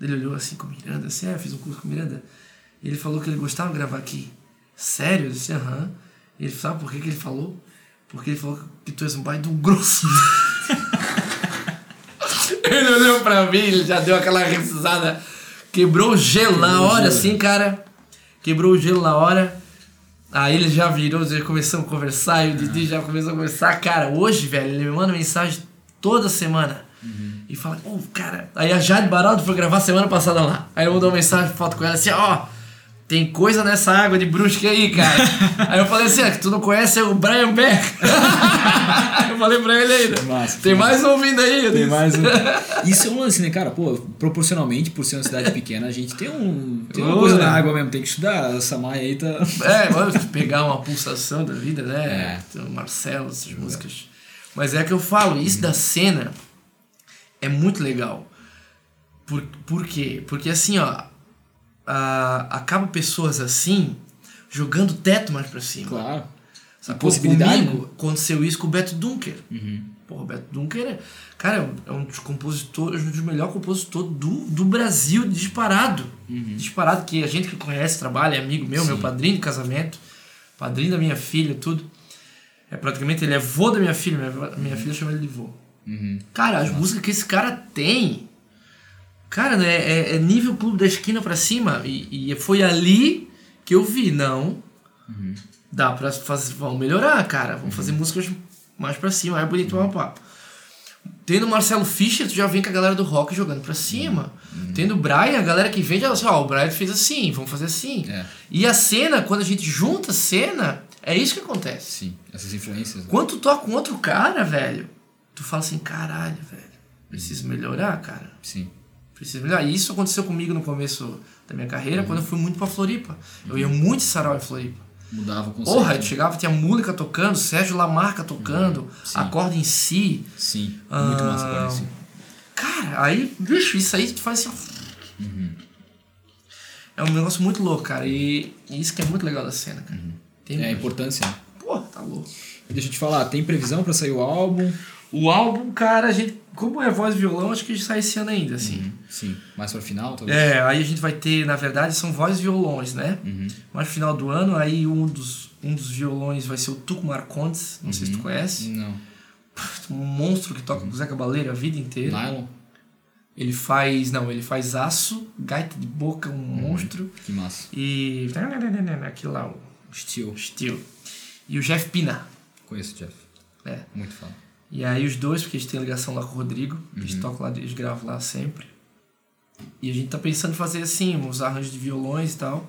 Speaker 2: Ele olhou assim com o Miranda, assim, é, eu fiz um curso com o Miranda. E ele falou que ele gostava de gravar aqui. Sério? Eu disse, aham. E ele sabe por que, que ele falou? Porque ele falou que tu és um baita de um grosso. ele olhou pra mim, ele já deu aquela risada, quebrou o gelo na hora, assim, cara. quebrou o gelo na hora. Aí ele já virou, já começamos a conversar, e o Didi já começou a conversar. Cara, hoje, velho, ele me manda mensagem toda semana. E fala, ô, cara. Aí a Jade Baraldo foi gravar semana passada lá. Aí ele mandou uma mensagem, foto com ela assim, ó. Tem coisa nessa água de brusque aí, cara. aí eu falei assim, ah, que tu não conhece é o Brian Beck. eu falei pra ele ainda.
Speaker 1: Massa,
Speaker 2: Tem mais um ouvindo aí.
Speaker 1: Tem
Speaker 2: disse.
Speaker 1: mais um. Isso é um lance, né, cara? Pô, proporcionalmente, por ser uma cidade pequena, a gente tem um. Tem uma
Speaker 2: Ô,
Speaker 1: coisa
Speaker 2: né?
Speaker 1: na água mesmo, tem que estudar. Essa Maia aí tá.
Speaker 2: É, mano, pegar uma pulsação da vida, né?
Speaker 1: É.
Speaker 2: Tem o Marcelo, essas músicas. Mas é que eu falo, isso da cena é muito legal. Por, por quê? Porque assim, ó, a, acaba pessoas assim jogando teto mais pra cima.
Speaker 1: Claro. A
Speaker 2: Sacou?
Speaker 1: possibilidade.
Speaker 2: Comigo, aconteceu isso com o Beto Dunker.
Speaker 1: Uhum.
Speaker 2: Porra, o Beto Dunker é, cara, é um- é dos compositores, um dos melhores compositores do, do Brasil, disparado. Disparado, que a gente que conhece, trabalha, é amigo meu, meu padrinho de casamento, padrinho da minha filha, tudo. É praticamente, ele é vô da minha filha, minha, minha filha chama ele de vô.
Speaker 1: Uhum.
Speaker 2: Cara, as músicas que esse cara tem. Cara, né, é, é nível clube da esquina pra cima. E, e foi ali que eu vi, não. Dá pra fazer. Vamos melhorar, cara. Vamos fazer músicas mais pra cima, mais bonito, papá. Tendo o Marcelo Fischer, tu já vem com a galera do rock jogando pra cima. Tendo o Brian, a galera que vem já assim, ó, o Brian fez assim, vamos fazer assim.
Speaker 1: É.
Speaker 2: E a cena, quando a gente junta a cena, é isso que acontece.
Speaker 1: Sim, essas influências. né?
Speaker 2: Quando tu toca com outro cara, velho, tu fala assim, caralho, velho, preciso melhorar, cara.
Speaker 1: Sim.
Speaker 2: Preciso melhorar. E isso aconteceu comigo no começo da minha carreira, quando eu fui muito pra Floripa. Eu ia muito em sarau em Floripa.
Speaker 1: Mudava o conceito.
Speaker 2: Porra, eu chegava, tinha música tocando, Sérgio Lamarca tocando,
Speaker 1: Sim.
Speaker 2: acorde em si.
Speaker 1: Sim. Muito massa agora,
Speaker 2: Ah,
Speaker 1: sim.
Speaker 2: Cara, aí, bicho, isso aí tu faz assim.
Speaker 1: Uhum.
Speaker 2: É um negócio muito louco, cara. E, e isso que é muito legal da cena, cara. Tem
Speaker 1: É a importância. né?
Speaker 2: Porra, tá louco.
Speaker 1: Deixa eu te falar, tem previsão pra sair o álbum?
Speaker 2: O álbum, cara, a gente. Como é voz e violão, acho que sai esse ano ainda, assim.
Speaker 1: Sim. Mais pra final, talvez?
Speaker 2: É, aí a gente vai ter, na verdade, são voz e violões, né?
Speaker 1: Uhum.
Speaker 2: Mas no final do ano, aí um dos, um dos violões vai ser o Tuco Marcondes, não sei se tu conhece.
Speaker 1: Não.
Speaker 2: Um monstro que toca com o Zé Cabaleiro a vida inteira.
Speaker 1: Nylon?
Speaker 2: Ele faz, não, ele faz aço, gaita de boca, um monstro.
Speaker 1: Que massa.
Speaker 2: E. Aquilo lá, o
Speaker 1: Steel.
Speaker 2: estilo. E o Jeff Pina.
Speaker 1: Conheço o Jeff.
Speaker 2: É.
Speaker 1: Muito fã.
Speaker 2: E aí os dois, porque eles têm ligação lá com o Rodrigo, eles tocam lá, eles gravam lá sempre. E a gente tá pensando em fazer assim, uns arranjos de violões e tal.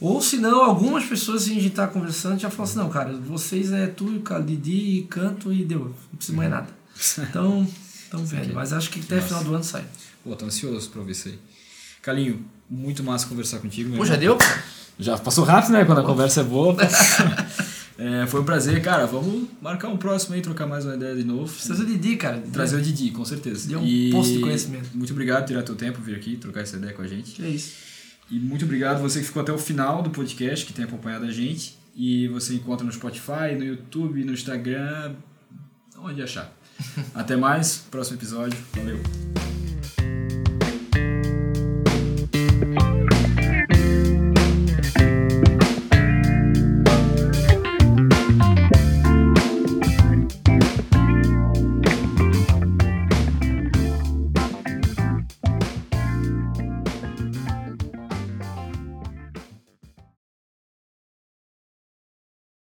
Speaker 2: Ou se não, algumas pessoas assim, a gente tá conversando já falam assim, não, cara, vocês é tu e o cara, Didi, canto e deu. Não precisa mais nada. Então, então vendo. Mas acho que até final do ano sai.
Speaker 1: Pô, tô ansioso pra ver isso aí. Calinho, muito massa conversar contigo. meu
Speaker 2: Pô, já deu?
Speaker 1: Já passou rápido, né? Quando a conversa é boa. É, foi um prazer, cara. Vamos marcar um próximo aí, trocar mais uma ideia de novo.
Speaker 2: Precisa do Didi, cara.
Speaker 1: Trazer o Didi, com certeza.
Speaker 2: Deu um posto de conhecimento.
Speaker 1: Muito obrigado por tirar teu tempo, vir aqui, trocar essa ideia com a gente.
Speaker 2: É isso.
Speaker 1: E muito obrigado você que ficou até o final do podcast, que tem acompanhado a gente. E você encontra no Spotify, no YouTube, no Instagram, onde achar. Até mais, próximo episódio. Valeu.